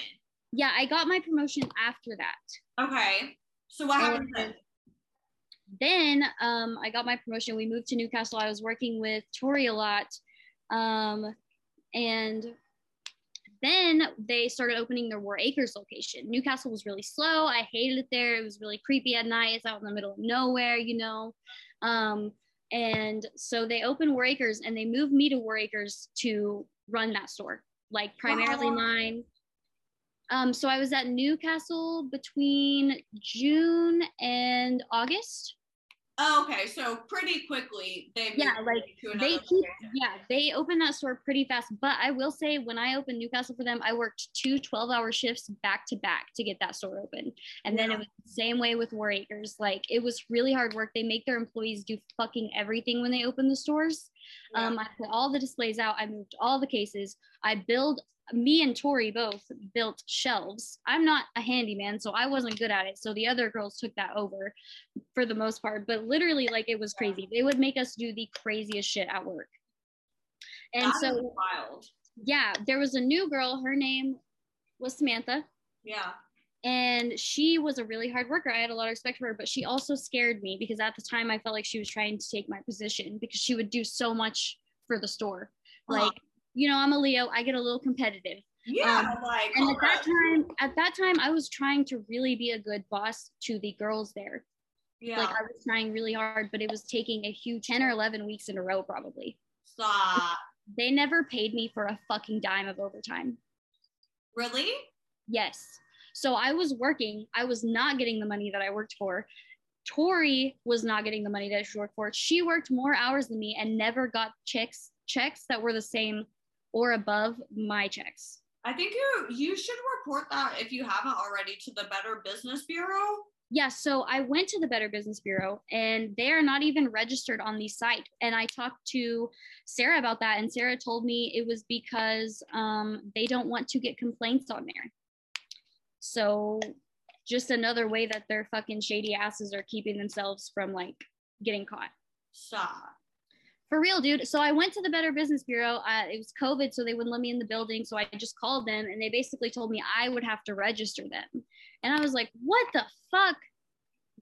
yeah i got my promotion after that okay So what happened then? Then um, I got my promotion. We moved to Newcastle. I was working with Tori a lot. Um, and then they started opening their Warr Acres location. Newcastle was really slow. I hated it there. It was really creepy at night. It's out in the middle of nowhere, you know. Um, and so they opened Warr Acres and they moved me to Warr Acres to run that store, like primarily wow. mine. Um, so I was at Newcastle between June and August. Oh, okay, so pretty quickly they yeah, like they keep yeah they open that store pretty fast. But I will say when I opened Newcastle for them, I worked two 12 hour shifts back to back to get that store open, and yeah. then it was the same way with Warr Acres. Like it was really hard work. They make their employees do fucking everything when they open the stores. Yeah. Um, I put all the displays out. I moved all the cases. I build me and Tori both built shelves. I'm not a handyman, so I wasn't good at it. So the other girls took that over for the most part. But literally, like it was crazy. They would make us do the craziest shit at work. And that so wild. Yeah, there was a new girl. Her name was Samantha. Yeah. And she was a really hard worker. I had a lot of respect for her, but she also scared me because at the time I felt like she was trying to take my position because she would do so much for the store. Uh-huh. You know, I'm a Leo. I get a little competitive. Yeah, um, like and at that time, at that time, I was trying to really be a good boss to the girls there. Yeah, like I was trying really hard, but it was taking a huge ten or eleven weeks in a row, probably. Stop. They never paid me for a fucking dime of overtime. Really? Yes. So I was working. I was not getting the money that I worked for. Tori was not getting the money that she worked for. She worked more hours than me and never got checks checks that were the same or above my checks. I think you you should report that if you haven't already to the Better Business Bureau. Yeah, so I went to the Better Business Bureau and they are not even registered on the site. And I talked to Sarah about that, and Sarah told me it was because um, they don't want to get complaints on there. So just another way that their fucking shady asses are keeping themselves from like getting caught. Stop for real, dude. So I went to the Better Business Bureau. Uh, it was COVID, so they wouldn't let me in the building. So I just called them and they basically told me I would have to register them. And I was like, what the fuck?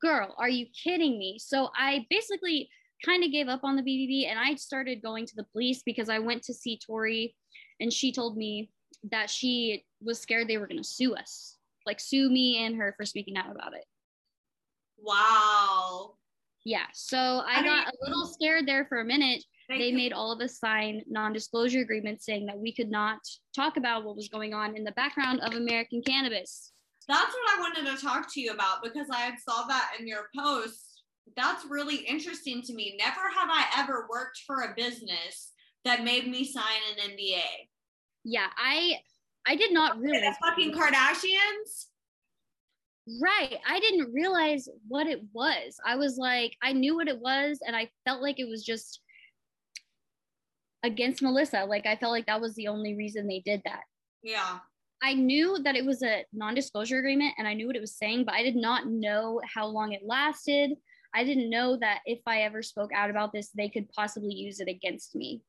Girl, are you kidding me? So I basically kind of gave up on the BBB and I started going to the police because I went to see Tori and she told me that she was scared they were going to sue us, like sue me and her for speaking out about it. Wow. Yeah. So I, I got mean, a little scared there for a minute. They made all of us sign non disclosure agreements saying that we could not talk about what was going on in the background of American cannabis. That's what I wanted to talk to you about because I had saw that in your post. That's really interesting to me. Never have I ever worked for a business that made me sign an NDA. Yeah, I I did not realize the fucking Kardashians. Right. I didn't realize what it was. I was like, I knew what it was, and I felt like it was just against Melissa. Like, I felt like that was the only reason they did that. Yeah. I knew that it was a non disclosure agreement and I knew what it was saying, but I did not know how long it lasted. I didn't know that if I ever spoke out about this, they could possibly use it against me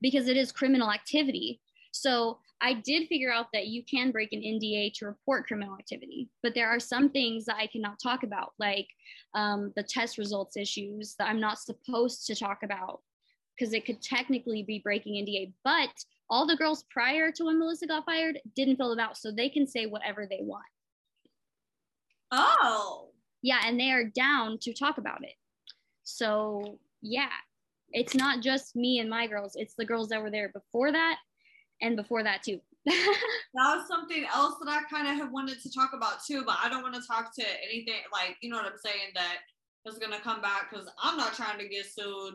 because it is criminal activity. So I did figure out that you can break an NDA to report criminal activity, but there are some things that I cannot talk about, like um, the test results issues that I'm not supposed to talk about because it could technically be breaking NDA. But all the girls prior to when Melissa got fired didn't fill them out, so they can say whatever they want. Oh. Yeah, and they are down to talk about it. So, yeah, it's not just me and my girls, it's the girls that were there before that and before that too. that was something else that I kind of have wanted to talk about too, but I don't want to talk to anything like you know what I'm saying that is gonna come back because I'm not trying to get sued.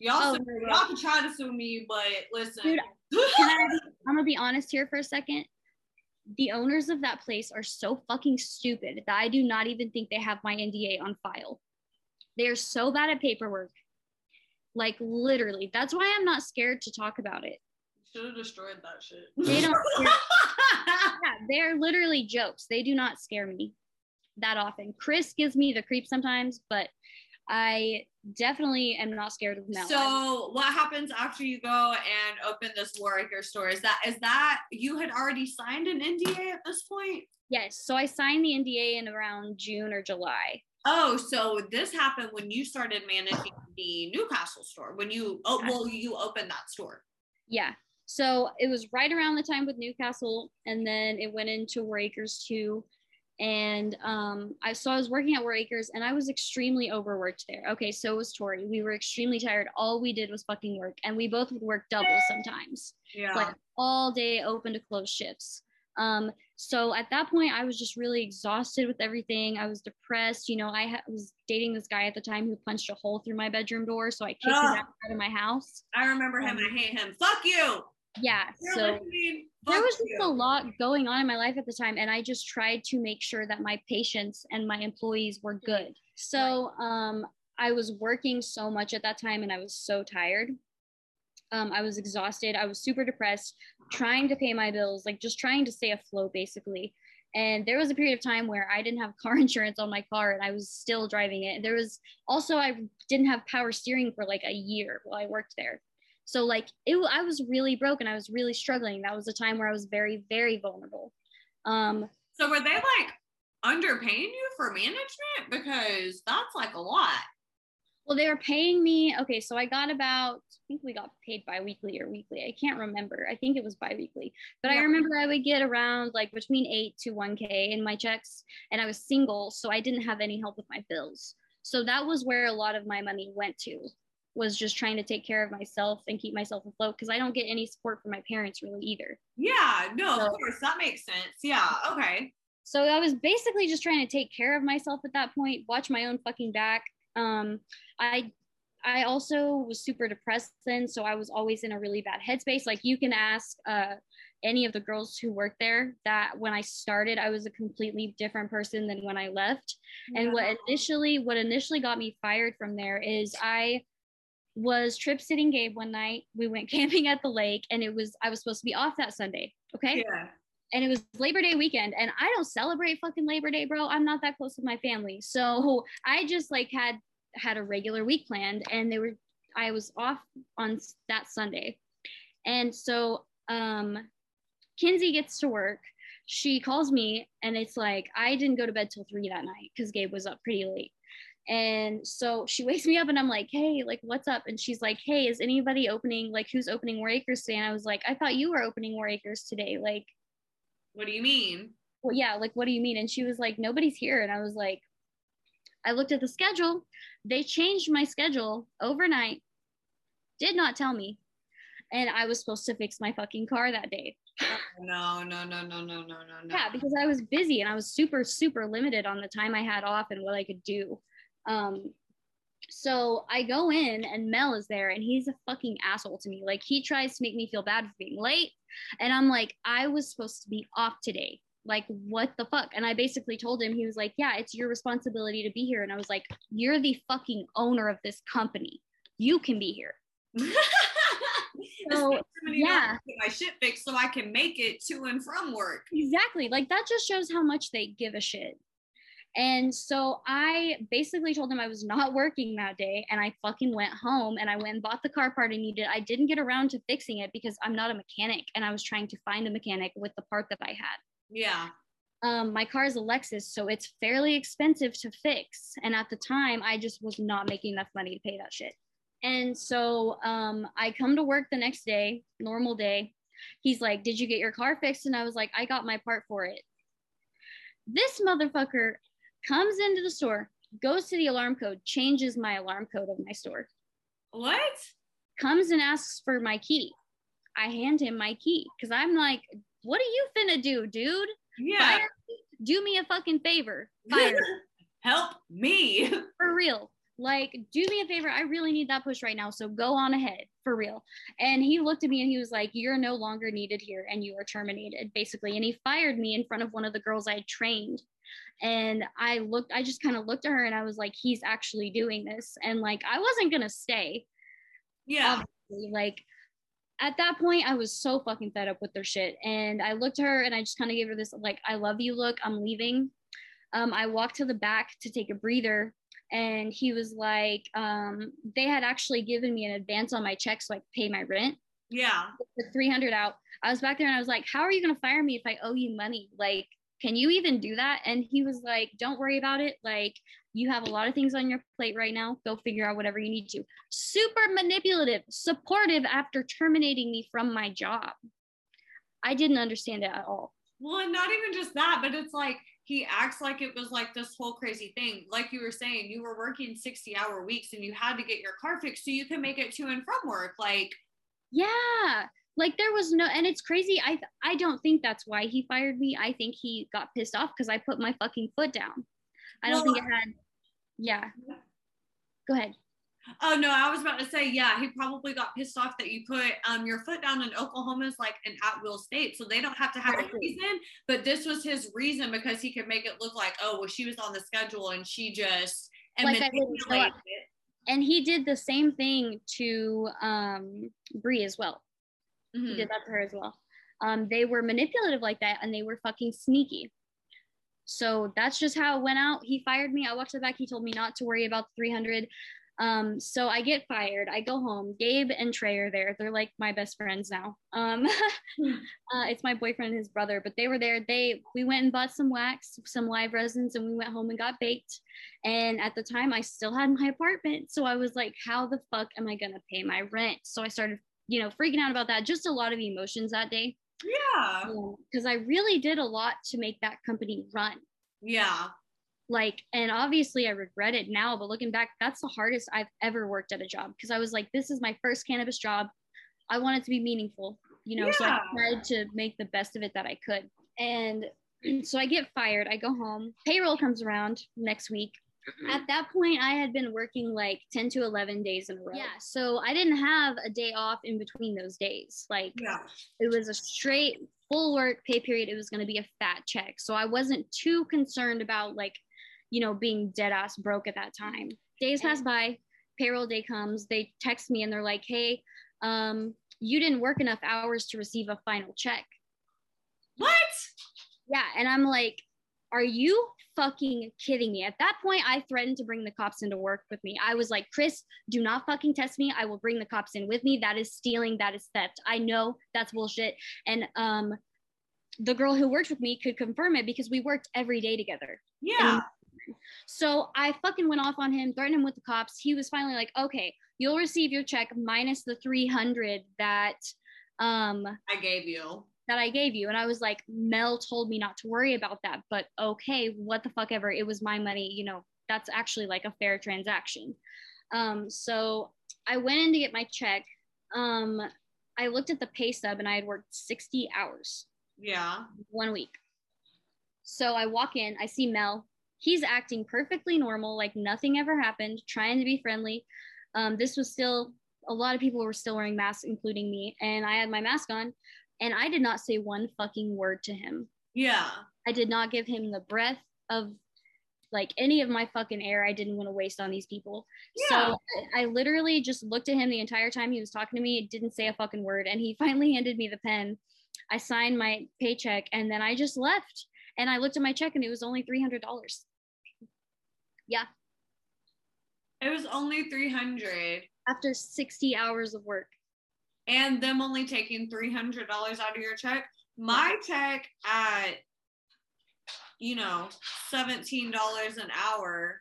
Y'all, oh, sue, y'all can try to sue me, but listen. Dude, I, I'm gonna be honest here for a second. The owners of that place are so fucking stupid that I do not even think they have my NDA on file. They are so bad at paperwork. Like literally, that's why I'm not scared to talk about it should have destroyed that shit. They don't. yeah, they're literally jokes. They do not scare me that often. Chris gives me the creep sometimes, but I definitely am not scared of Mel. So what happens after you go and open this Waracre store? Is that is that you had already signed an NDA at this point? Yes. So I signed the NDA in around June or July. Oh, so this happened when you started managing the Newcastle store. When you oh well, you opened that store. Yeah. So it was right around the time with Newcastle, and then it went into Warr Acres too. And um, I so I was working at Warr Acres, and I was extremely overworked there. Okay, so was Tori. We were extremely tired. All we did was fucking work, and we both would work double sometimes. Yeah. Like all day, open to close shifts. Um, so at that point, I was just really exhausted with everything. I was depressed. You know, I ha- was dating this guy at the time who punched a hole through my bedroom door, so I kicked his Ugh. ass out of my house. I remember him. Um, I hate him. Fuck you. Yeah. You're So there was just a lot going on in my life at the time, and I just tried to make sure that my patients and my employees were good. So um, I was working so much at that time, and I was so tired. Um, I was exhausted. I was super depressed, trying to pay my bills, like just trying to stay afloat, basically. And there was a period of time where I didn't have car insurance on my car, and I was still driving it. There was also I didn't have power steering for like a year while I worked there. So like it, I was really broken. I was really struggling. That was a time where I was very, very vulnerable. Um, So were they like underpaying you for management? Because that's like a lot. well, they were paying me. Okay, so I got about, I think we got paid bi-weekly or weekly. I can't remember. I think it was bi-weekly. But I remember I would get around like between eight to 1K in my checks. And I was single, so I didn't have any help with my bills. So that was where a lot of my money went to, was just trying to take care of myself and keep myself afloat because I don't get any support from my parents really either. Yeah, no, So- of course. That makes sense. Yeah, okay. so I was basically just trying to take care of myself at that point, watch my own fucking back. Um, I I also was super depressed then, so I was always in a really bad headspace. Like you can ask uh, any of the girls who worked there that when I started, I was a completely different person than when I left. And what initially what initially got me fired from there is I was trip sitting Gabe one night. We went camping at the lake, and it was I was supposed to be off that Sunday. Okay Yeah. and it was Labor Day weekend, and I don't celebrate fucking Labor Day, bro. I'm not that close with my family, so I just like had had a regular week planned, and they were I was off on that Sunday, and so um, Kinsey gets to work. She calls me, and it's like I didn't go to bed till three that night because Gabe was up pretty late. And so she wakes me up and I'm like, hey, like, what's up? And she's like, hey, is anybody opening, like, who's opening Warr Acres today? And I was like, I thought you were opening Warr Acres today. Like, What do you mean? well, yeah, like, what do you mean? And she was like, nobody's here. And I was like, I looked at the schedule. They changed my schedule overnight, did not tell me. And I was supposed to fix my fucking car that day. Oh, no, no, no, no, no, no, no, no. Yeah, because I was busy and I was super, super limited on the time I had off and what I could do. Um, so I go in and Mel is there and he's a fucking asshole to me. Like he tries to make me feel bad for being late. And I'm like, I was supposed to be off today. Like, what the fuck? And I basically told him, he was like, Yeah, it's your responsibility to be here. And I was like, You're the fucking owner of this company. You can be here. So, yeah. Get my shit fixed so I can make it to and from work. Exactly. Like that just shows how much they give a shit. And so I basically told him I was not working that day and I fucking went home and I went and bought the car part I needed. I didn't get around to fixing it because I'm not a mechanic and I was trying to find a mechanic with the part that I had. Yeah. Um, my car is a Lexus, so it's fairly expensive to fix. And at the time, I just was not making enough money to pay that shit. And so um, I come to work the next day, normal day. He's like, Did you get your car fixed? And I was like, I got my part for it. This motherfucker comes into the store, goes to the alarm code, changes my alarm code of my store, What? comes and asks for my key. I hand him my key because I'm like, What are you finna do, dude? Yeah. Fire? Do me a fucking favor. Fire. Help me. for real. Like, do me a favor. I really need that push right now. So go on ahead for real. And he looked at me and he was like, You're no longer needed here and you are terminated, basically. And he fired me in front of one of the girls I had trained. And I looked, I just kind of looked at her and I was like, He's actually doing this. And like, I wasn't going to stay. Yeah. Obviously. Like, at that point, I was so fucking fed up with their shit. And I looked at her and I just kind of gave her this, like, I love you look. I'm leaving. Um, I walked to the back to take a breather and he was like, um, they had actually given me an advance on my check so I could pay my rent. Yeah. The 300 out. I was back there and I was like, how are you going to fire me if I owe you money? Like, can you even do that? And he was like, don't worry about it. Like, you have a lot of things on your plate right now. Go figure out whatever you need to. Super manipulative, supportive after terminating me from my job. I didn't understand it at all. Well, and not even just that, but it's like he acts like it was like this whole crazy thing. Like you were saying, you were working 60 hour weeks and you had to get your car fixed so you can make it to and from work. Like, yeah. Like there was no and it's crazy. I I don't think that's why he fired me. I think he got pissed off because I put my fucking foot down. I don't well, think it had yeah. Go ahead. Oh no, I was about to say, yeah, he probably got pissed off that you put um your foot down in Oklahoma is like an at will state. So they don't have to have a reason. But this was his reason because he could make it look like, oh, well, she was on the schedule and she just and like manipulated it. And he did the same thing to um Bree as well. Mm-hmm. He did that to her as well. Um, they were manipulative like that and they were fucking sneaky. So that's just how it went out. He fired me. I walked to the back. He told me not to worry about the 300. Um, so I get fired. I go home. Gabe and Trey are there. They're like my best friends now. Um, uh, it's my boyfriend and his brother, but they were there. They we went and bought some wax, some live resins, and we went home and got baked. And at the time, I still had my apartment, so I was like, "How the fuck am I gonna pay my rent?" So I started, you know, freaking out about that. Just a lot of emotions that day. Yeah. Um, because I really did a lot to make that company run. Yeah like and obviously i regret it now but looking back that's the hardest i've ever worked at a job because i was like this is my first cannabis job i want it to be meaningful you know yeah. so i tried to make the best of it that i could and so i get fired i go home payroll comes around next week at that point i had been working like 10 to 11 days in a row yeah so i didn't have a day off in between those days like yeah. it was a straight full work pay period it was going to be a fat check so i wasn't too concerned about like you know, being dead ass broke at that time. Days pass by, payroll day comes, they text me and they're like, hey, um, you didn't work enough hours to receive a final check. What? Yeah. And I'm like, are you fucking kidding me? At that point, I threatened to bring the cops into work with me. I was like, Chris, do not fucking test me. I will bring the cops in with me. That is stealing. That is theft. I know that's bullshit. And um, the girl who worked with me could confirm it because we worked every day together. Yeah. So I fucking went off on him, threatened him with the cops. He was finally like, okay, you'll receive your check minus the 300 that um I gave you. That I gave you. And I was like, Mel told me not to worry about that. But okay, what the fuck ever. It was my money, you know, that's actually like a fair transaction. Um, so I went in to get my check. Um, I looked at the pay stub and I had worked 60 hours. Yeah. One week. So I walk in, I see Mel he's acting perfectly normal, like nothing ever happened, trying to be friendly. Um, this was still, a lot of people were still wearing masks, including me, and I had my mask on, and I did not say one fucking word to him. Yeah. I did not give him the breath of like any of my fucking air I didn't want to waste on these people. Yeah. So I literally just looked at him the entire time he was talking to me, didn't say a fucking word. And he finally handed me the pen. I signed my paycheck and then I just left. And I looked at my check and it was only $300. Yeah. It was only 300 after 60 hours of work. And them only taking $300 out of your check. My check at, you know, $17 an hour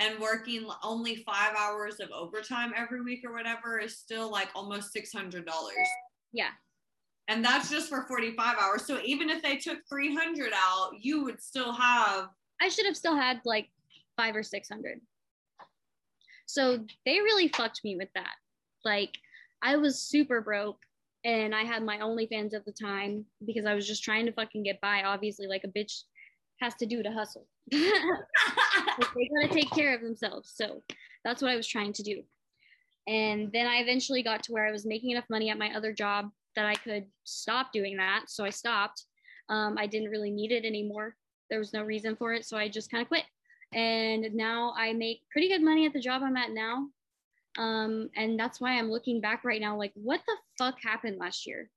and working only five hours of overtime every week or whatever is still like almost $600. Yeah. And that's just for 45 hours. So even if they took 300 out, you would still have. I should have still had like five or six hundred. So they really fucked me with that. Like I was super broke and I had my OnlyFans at the time because I was just trying to fucking get by. Obviously, like a bitch has to do to hustle. they gotta take care of themselves. So that's what I was trying to do. And then I eventually got to where I was making enough money at my other job that I could stop doing that. So I stopped. Um, I didn't really need it anymore. There was no reason for it. So I just kind of quit and now I make pretty good money at the job I'm at now. Um, and that's why I'm looking back right now, like, what the fuck happened last year?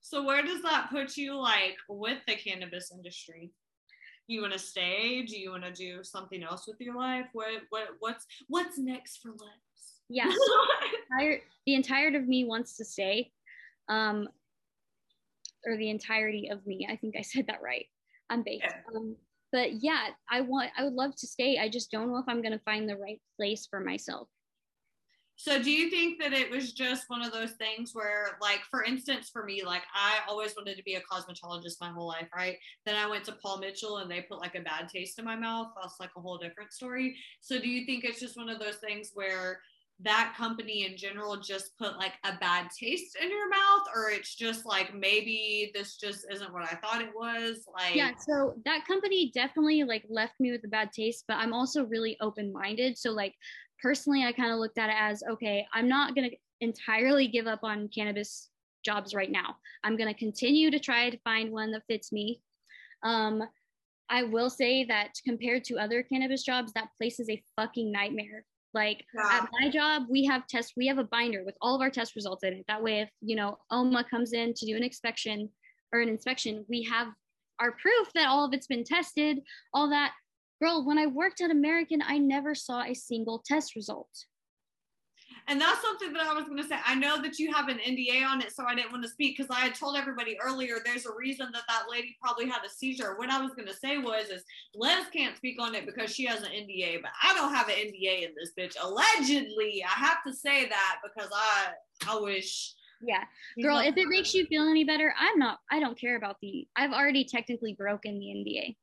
So where does that put you, like, with the cannabis industry? You want to stay? Do you want to do something else with your life? What what what's what's next for Lex? Yeah. entire, the entirety of me wants to stay. Um, or the entirety of me. I think I said that right. I'm based. Yeah. Um, but yeah, I want I would love to stay. I just don't know if I'm gonna find the right place for myself. So do you think that it was just one of those things where like for instance for me like I always wanted to be a cosmetologist my whole life, right? Then I went to Paul Mitchell and they put like a bad taste in my mouth. That's like a whole different story. So do you think it's just one of those things where that company in general just put like a bad taste in your mouth or it's just like maybe this just isn't what i thought it was like yeah so that company definitely like left me with a bad taste but i'm also really open-minded. So like personally i kind of looked at it as okay i'm not going to entirely give up on cannabis jobs right now. I'm going to continue to try to find one that fits me. Um I will say that compared to other cannabis jobs, that place is a fucking nightmare. Like yeah. at my job, we have tests, we have a binder with all of our test results in it. That way, if you know OMA comes in to do an inspection or an inspection, we have our proof that all of it's been tested, all that. Girl, when I worked at American, I never saw a single test result. And that's something that I was going to say. I know that you have an NDA on it, so I didn't want to speak because I had told everybody earlier there's a reason that that lady probably had a seizure. What I was going to say was, is Les can't speak on it because she has an NDA, but I don't have an NDA in this bitch. Allegedly, I have to say that because I, I wish. Yeah, girl, if it makes you feel any better, I'm not. I don't care about the. I've already technically broken the NDA.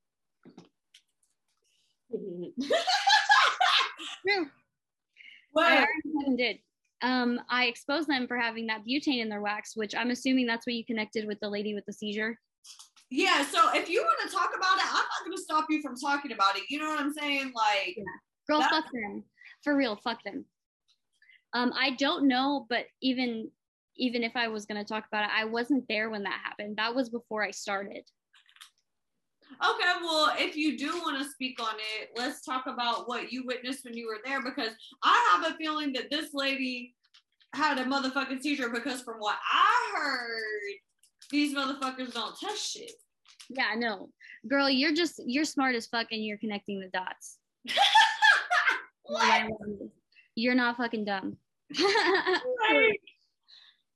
True. What? I already did. Um, I exposed them for having that butane in their wax, which I'm assuming that's what you connected with the lady with the seizure. Yeah. So if you want to talk about it, I'm not going to stop you from talking about it. You know what I'm saying? Like, yeah. girl, fuck them for real. Fuck them. Um, I don't know, but even even if I was going to talk about it, I wasn't there when that happened. That was before I started. Okay, well, if you do want to speak on it, let's talk about what you witnessed when you were there because I have a feeling that this lady had a motherfucking seizure because from what I heard, these motherfuckers don't test shit. Yeah, no. Girl, you're just you're smart as fuck and you're connecting the dots. you're not fucking dumb.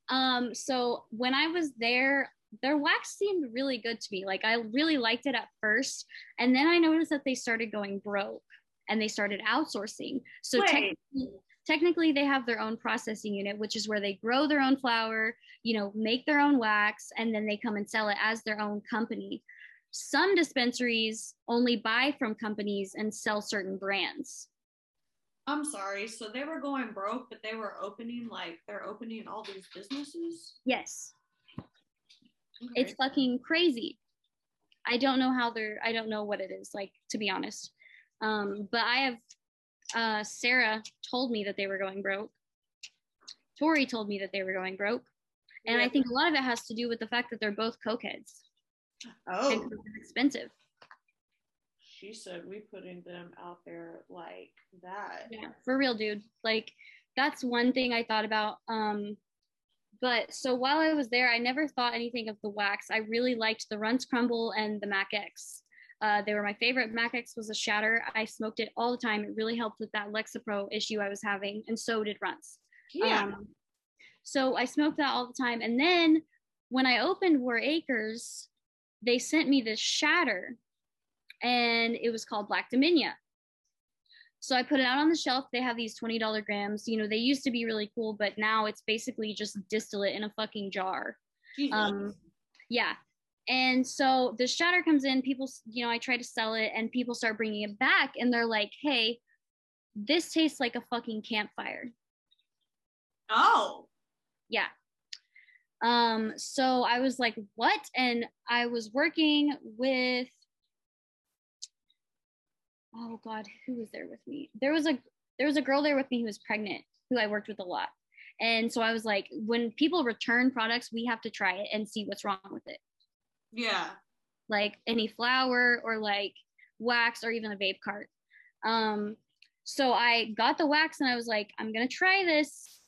um so when I was there, their wax seemed really good to me. Like I really liked it at first. And then I noticed that they started going broke and they started outsourcing. So technically, technically they have their own processing unit, which is where they grow their own flower, you know, make their own wax, and then they come and sell it as their own company. Some dispensaries only buy from companies and sell certain brands. I'm sorry. So they were going broke, but they were opening like they're opening all these businesses? Yes. Okay. It's fucking crazy. I don't know how they're, I don't know what it is, like, to be honest. Um, but I have, uh, Sarah told me that they were going broke. Tori told me that they were going broke. And yeah. I think a lot of it has to do with the fact that they're both cokeheads. Oh. And expensive. She said we putting them out there like that. Yeah, for real, dude. Like that's one thing I thought about. Um, but so while I was there, I never thought anything of the wax. I really liked the Runts Crumble and the Mac X. Uh, they were my favorite. Mac X was a shatter. I smoked it all the time. It really helped with that Lexapro issue I was having, and so did Runts. Yeah. Um, so I smoked that all the time. And then when I opened Warr Acres, they sent me this shatter, and it was called Black Domina. So I put it out on the shelf. They have these $20 grams. You know, they used to be really cool, but now it's basically just distillate in a fucking jar. Um, yeah. And so the shatter comes in, people, you know, I try to sell it and people start bringing it back and they're like, hey, this tastes like a fucking campfire. Oh. Yeah. Um, so I was like, what? And I was working with oh god who was there with me? There was a there was a girl there with me who was pregnant who i worked with a lot. And so i was like when people return products we have to try it and see what's wrong with it. Yeah. Like any flour or like wax or even a vape cart. Um so i got the wax and i was like i'm gonna try this.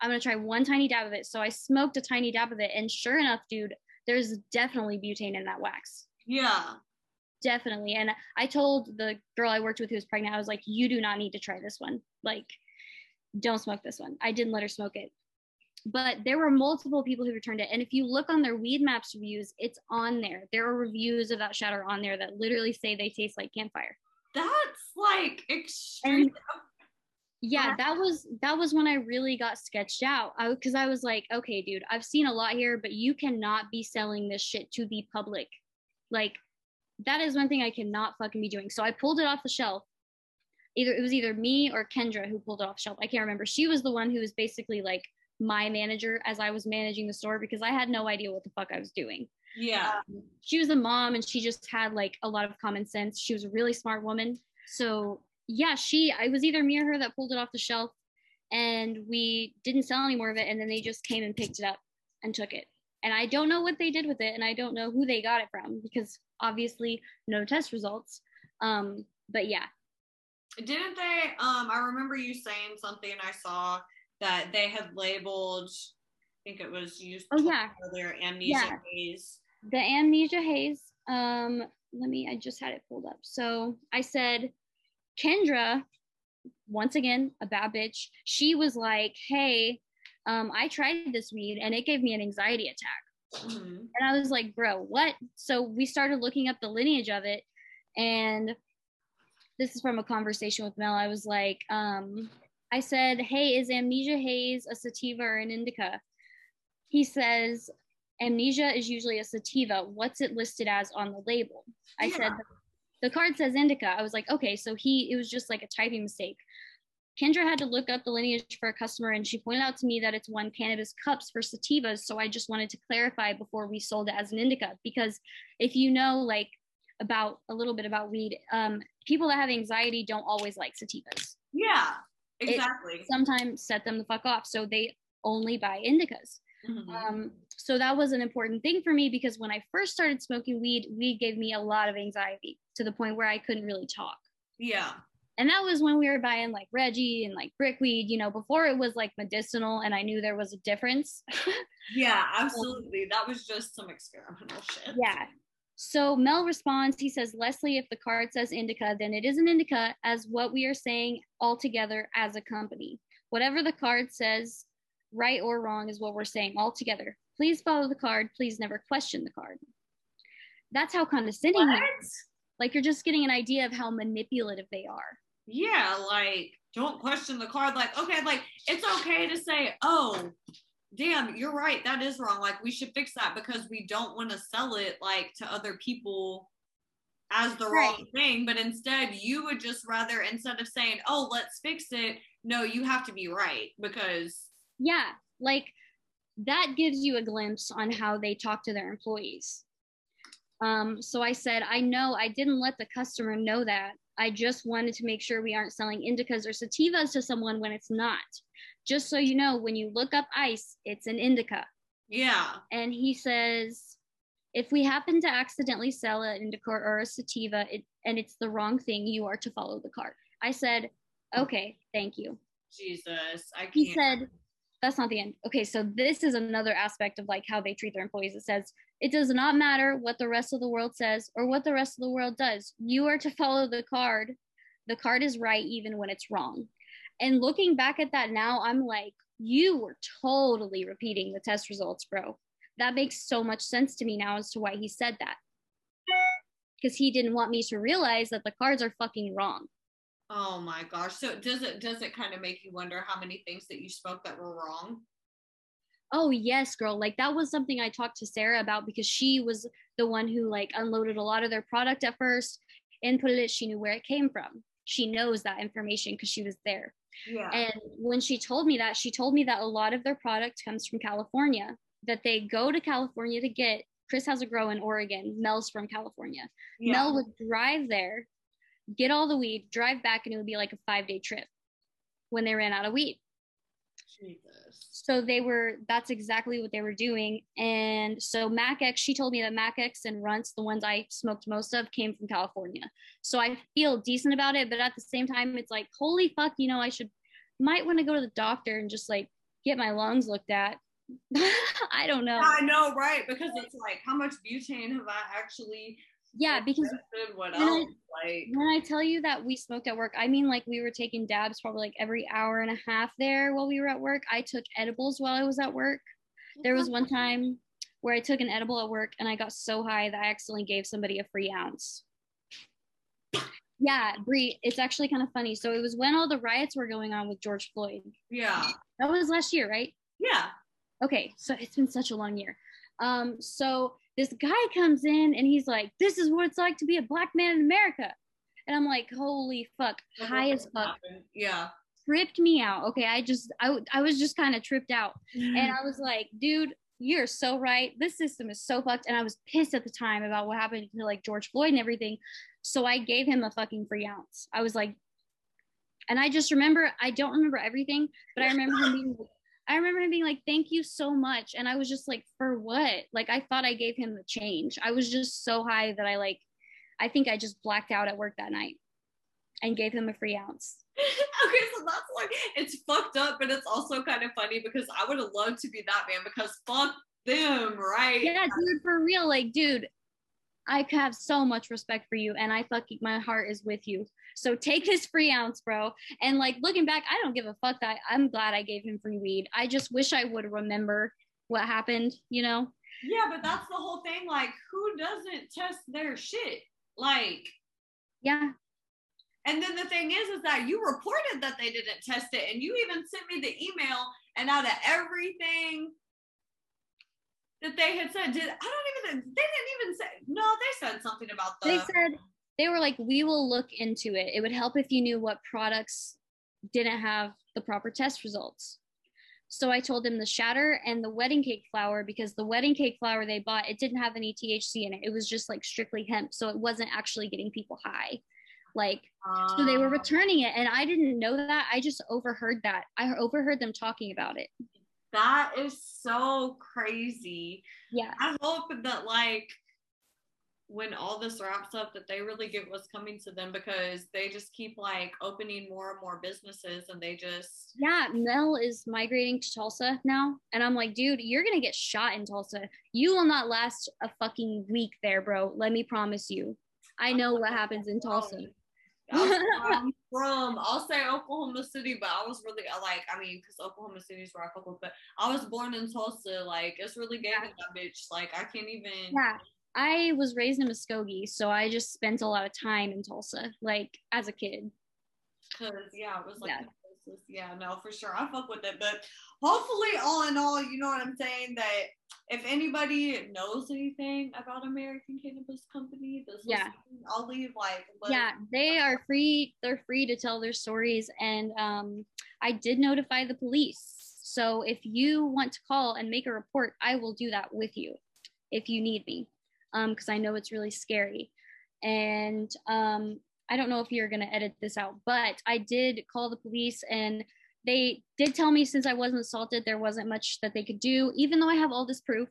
I'm gonna try one tiny dab of it. So i smoked a tiny dab of it. And sure enough dude there's definitely butane in that wax. Yeah definitely. And I told the girl I worked with who was pregnant, I was like, you do not need to try this one. Like, don't smoke this one. I didn't let her smoke it. But there were multiple people who returned it. And if you look on their Weedmaps reviews, it's on there. There are reviews of that shatter on there that literally say they taste like campfire. That's like extreme. And yeah, that was that was when I really got sketched out. I because I was like, okay, dude, I've seen a lot here, but you cannot be selling this shit to the public. Like, that is one thing I cannot fucking be doing. So I pulled it off the shelf. Either it was either me or Kendra who pulled it off the shelf. I can't remember. She was the one who was basically like my manager as I was managing the store because I had no idea what the fuck I was doing. Yeah. Um, she was a mom and she just had like a lot of common sense. She was a really smart woman. So yeah, she I was either me or her that pulled it off the shelf and we didn't sell any more of it and then they just came and picked it up and took it. And I don't know what they did with it and I don't know who they got it from because obviously no test results. Um, but yeah. Didn't they um I remember you saying something I saw that they had labeled I think it was used Oh yeah. their amnesia Yeah. haze. the amnesia haze um let me i just had it pulled up so i said kendra once again a bad bitch she was like hey um i tried this weed and it gave me an anxiety attack Mhm. and i was like bro what? So we started looking up the lineage of it. And this is from a conversation with mel. I was like um i said hey is amnesia haze a sativa or an indica? He says amnesia is usually a sativa. What's it listed as on the label? I Yeah. said the card says indica. I was like okay so he it was just like a typing mistake kendra had to look up the lineage for a customer and she pointed out to me that it's won cannabis cups for sativas so i just wanted to clarify before we sold it as an indica because if you know like about a little bit about weed um, people that have anxiety don't always like sativas Yeah, exactly. sometimes set them the fuck off so they only buy indicas Mhm. um, so that was an important thing for me because when I first started smoking weed, weed gave me a lot of anxiety to the point where I couldn't really talk. yeah. And that was when we were buying like Reggie and like brickweed, you know, before it was like medicinal and I knew there was a difference. Yeah, absolutely. That was just some experimental shit. yeah. So Mel responds, he says, Leslie, if the card says indica, then it is an indica as what we are saying altogether as a company. Whatever the card says, right or wrong, is what we're saying altogether. Please follow the card. Please never question the card. That's how condescending What? Like you're just getting an idea of how manipulative they are. Yeah, like don't question the card. Like, okay, like it's okay to say, oh, damn, you're right, that is wrong. Like we should fix that because we don't want to sell it like to other people as the wrong Right. thing. But instead, you would just rather instead of saying, oh, let's fix it, no, you have to be right because Yeah, like that gives you a glimpse on how they talk to their employees. Um, so I said, I know I didn't let the customer know that. I just wanted to make sure we aren't selling indicas or sativas to someone when it's not. Just so you know, when you look up ice, it's an indica. yeah, And he says, if we happen to accidentally sell an indica or a sativa it, and it's the wrong thing, you are to follow the card. I said, okay, thank you Jesus, I can't. he said that's not the end. Okay so this is another aspect of like how they treat their employees. It says it does not matter what the rest of the world says or what the rest of the world does. You are to follow the card. The card is right even when it's wrong. And looking back at that now i'm like you were totally repeating the test results bro. That makes so much sense to me now as to why he said that. Because he didn't want me to realize that the cards are fucking wrong Oh my gosh. So does it does it kind of make you wonder how many things that you spoke that were wrong? Oh yes, girl. Like that was something I talked to Sarah about because she was the one who like unloaded a lot of their product at first and put it. She knew where it came from. She knows that information because she was there. Yeah. And when she told me that, she told me that a lot of their product comes from California. That they go to California to get. Chris has a grow in Oregon. Mel's from California. yeah. Mel would drive there, get all the weed, drive back, and it would be like a five day trip when they ran out of weed Jesus. so they were that's exactly what they were doing and so MacX, she told me that MacX and Runtz the ones i smoked most of came from california so i feel decent about it but at the same time it's like holy fuck you know i should might want to go to the doctor and just like get my lungs looked at i don't know I know, right? Because it's like, how much butane have I actually Yeah, because when I- Like, when I tell you that we smoked at work, I mean like we were taking dabs probably like every hour and a half there while we were at work. I took edibles while I was at work. There was one time where I took an edible at work and I got so high that I accidentally gave somebody a free ounce. Yeah, Bree, it's actually kind of funny. So it was when all the riots were going on with George Floyd. yeah, That was last year, right? yeah. Okay, so it's been such a long year. Um, so this guy comes in and he's like, "This is what it's like to be a black man in America," and I'm like, "Holy fuck!" High as fuck, Yeah. tripped me out. Okay, I just, I, w- I was just kind of tripped out, and mm-hmm. I was like, "Dude, you're so right. This system is so fucked." And I was pissed at the time about what happened to like George Floyd and everything. So I gave him a fucking free ounce. I was like, and I just remember, I don't remember everything, but I remember him being. I remember him being like, "Thank you so much," and I was just like, "For what?" Like I thought I gave him the change. I was just so high that I like, I think I just blacked out at work that night, and gave him a free ounce. okay, so that's like it's fucked up, but it's also kind of funny because I would have loved to be that man because fuck them, right? Yeah, dude, for real, like, dude, I have so much respect for you, and I fucking my heart is with you. So take this free ounce, bro. And like looking back, I don't give a fuck that I'm glad I gave him free weed. I just wish I would remember what happened, you know? Yeah, but that's the whole thing. Like, who doesn't test their shit? Like, Yeah, and then the thing is, is that you reported that they didn't test it, and you even sent me the email. And out of everything that they had said, did I don't even they didn't even say no. They said something about the they said they were like, we will look into it. It would help if you knew what products didn't have the proper test results. So I told them the shatter and the wedding cake flour because the wedding cake flour they bought, it didn't have any THC in it. It was just like strictly hemp. So it wasn't actually getting people high. Like, so they were Um, returning it. And I didn't know that. I just overheard that. I overheard them talking about it. That is so crazy. Yeah. I hope that like when all this wraps up that they really get what's coming to them because they just keep like opening more and more businesses and they just Yeah. Mel is migrating to Tulsa now. And I'm like, dude, you're going to get shot in Tulsa. You will not last a fucking week there, bro. Let me promise you. I know what happens in Tulsa. Oh. I'm from. I'll say Oklahoma City, but I was really like. I mean, because Oklahoma City is where I fuck with, but I was born in Tulsa. Like, it's really gay with that bitch. Like, I can't even. Yeah. I was raised in Muskogee, so I just spent a lot of time in Tulsa, like as a kid. Cause yeah, it was like Yeah. yeah, no, for sure. I fuck with it. But hopefully all in all, you know what I'm saying? That if anybody knows anything about American Cannabis Company, this Yeah. I'll leave like yeah they are free they're free to tell their stories and um, i did notify the police. So if you want to call and make a report i will do that with you if you need me because i know it's really scary. And um, i don't know if you're going to edit this out but i did call the police and they did tell me since i wasn't assaulted there wasn't much that they could do even though i have all this proof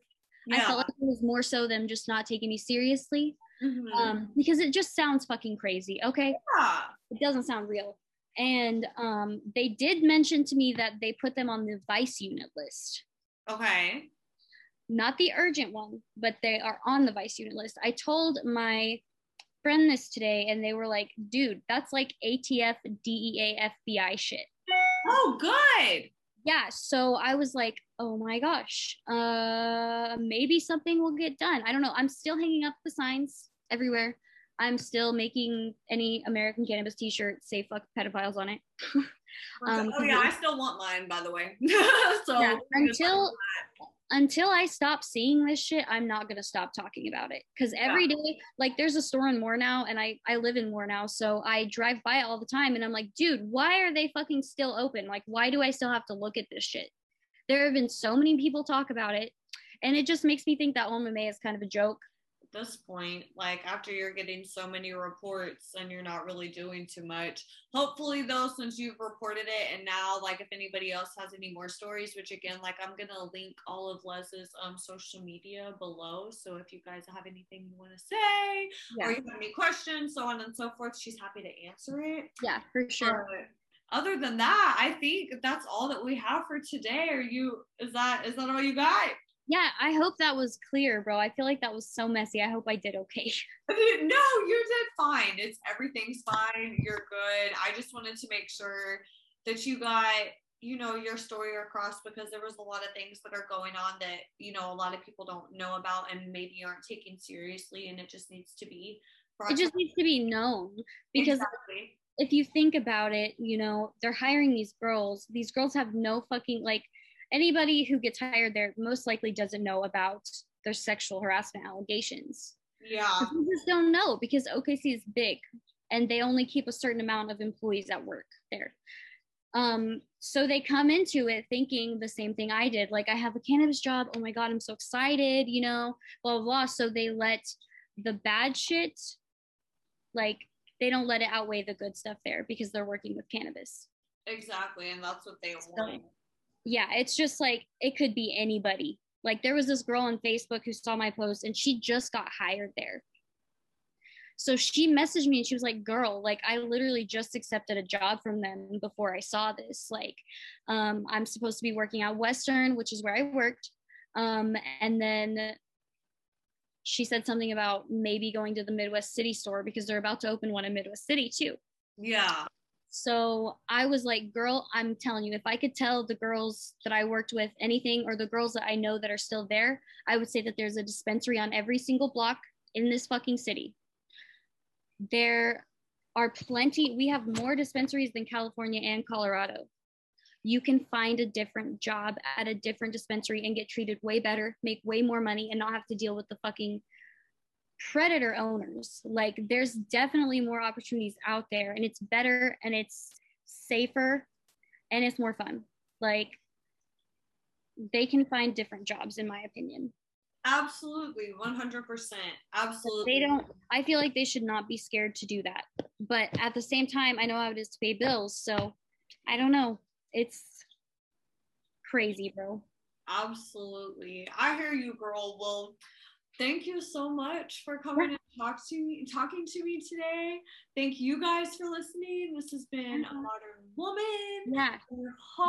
i felt like it was more so them just not taking me seriously Mhm. um, because it just sounds fucking crazy. Okay, yeah. it doesn't sound real. And um, they did mention to me that they put them on the vice unit list, Okay. not the urgent one, but they are on the vice unit list. I told my friend this today, and they were like, "Dude, that's like ATF, DEA, FBI shit." Oh, good. Yeah, so I was like, "Oh my gosh, uh, maybe something will get done." I don't know. I'm still hanging up the signs everywhere. I'm still making any American cannabis T-shirt say "fuck pedophiles" on it. Um, oh yeah, I still want mine, by the way. so Yeah, until- until I stop seeing this shit, I'm not gonna stop talking about it. Cause every day, like there's a store in Moore now, and I I live in Moore now, so I drive by it all the time, and I'm like, dude, why are they fucking still open? Like, why do I still have to look at this shit? There have been so many people talk about it, and it just makes me think that MMA is kind of a joke. At this point, like after you're getting so many reports and you're not really doing too much. Hopefully, though, since you've reported it, and now, like, if anybody else has any more stories, which again, like, I'm gonna link all of Les's um social media below. So if you guys have anything you want to say Yeah, or you have any questions, so on and so forth, she's happy to answer it. yeah, for sure. Other than that, I think that's all that we have for today. Are you? Is that is that all you got? Yeah, I hope that was clear, bro. I feel like that was so messy. I hope I did okay. no, you did fine. It's everything's fine. You're good. I just wanted to make sure that you got you know your story across because there was a lot of things that are going on that you know a lot of people don't know about and maybe aren't taken seriously and it just needs to be it just needs to be known because exactly. if you think about it you know they're hiring these girls these girls have no fucking like anybody who gets hired there most likely doesn't know about their sexual harassment allegations yeah you just don't know because okc is big and they only keep a certain amount of employees at work there um, so they come into it thinking the same thing I did. Like, I have a cannabis job. Oh my God, I'm so excited, you know, blah, blah, blah. So they let the bad shit, like, they don't let it outweigh the good stuff there because they're working with cannabis. Exactly. And that's what they want. Yeah. It's just like, it could be anybody. Like, there was this girl on Facebook who saw my post and she just got hired there. So she messaged me and she was like, girl, like I literally just accepted a job from them before I saw this. Like, um, I'm supposed to be working at Western, which is where I worked. Um, and then she said something about maybe going to the Midwest City store because they're about to open one in Midwest City too. Yeah. So I was like, girl, I'm telling you, if I could tell the girls that I worked with anything or the girls that I know that are still there, I would say that there's a dispensary on every single block in this fucking city there are plenty, we have more dispensaries than California and Colorado. You can find a different job at a different dispensary and get treated way better, make way more money, and not have to deal with the fucking predator owners. Like, there's definitely more opportunities out there, and it's better and it's safer and it's more fun. Like, they can find different jobs, in my opinion. Absolutely, 100%. Absolutely. They don't, I feel like they should not be scared to do that. But at the same time, I know how it is to pay bills. So I don't know. It's crazy, bro. Absolutely. I hear you, girl. Well, thank you so much for coming and talk to me talking to me today. Thank you guys for listening. This has been a uh-huh. modern woman. Yeah.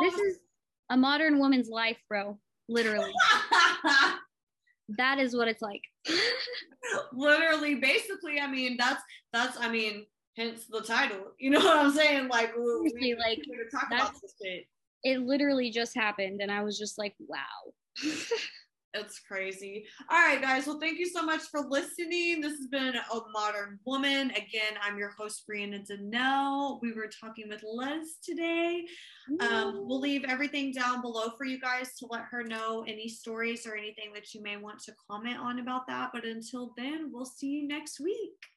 This is a modern woman's life bro. Literally. That is what it's like. Literally basically i mean that's that's i mean hence the title. You know what i'm saying? Like Seriously, we, like talk about this shit. it literally just happened and i was just like wow It's crazy. All right, guys. Well, thank you so much for listening. This has been a modern woman. Again, I'm your host, Brianna Danelle. We were talking with Les today. Um, we'll leave everything down below for you guys to let her know any stories or anything that you may want to comment on about that. But until then, we'll see you next week.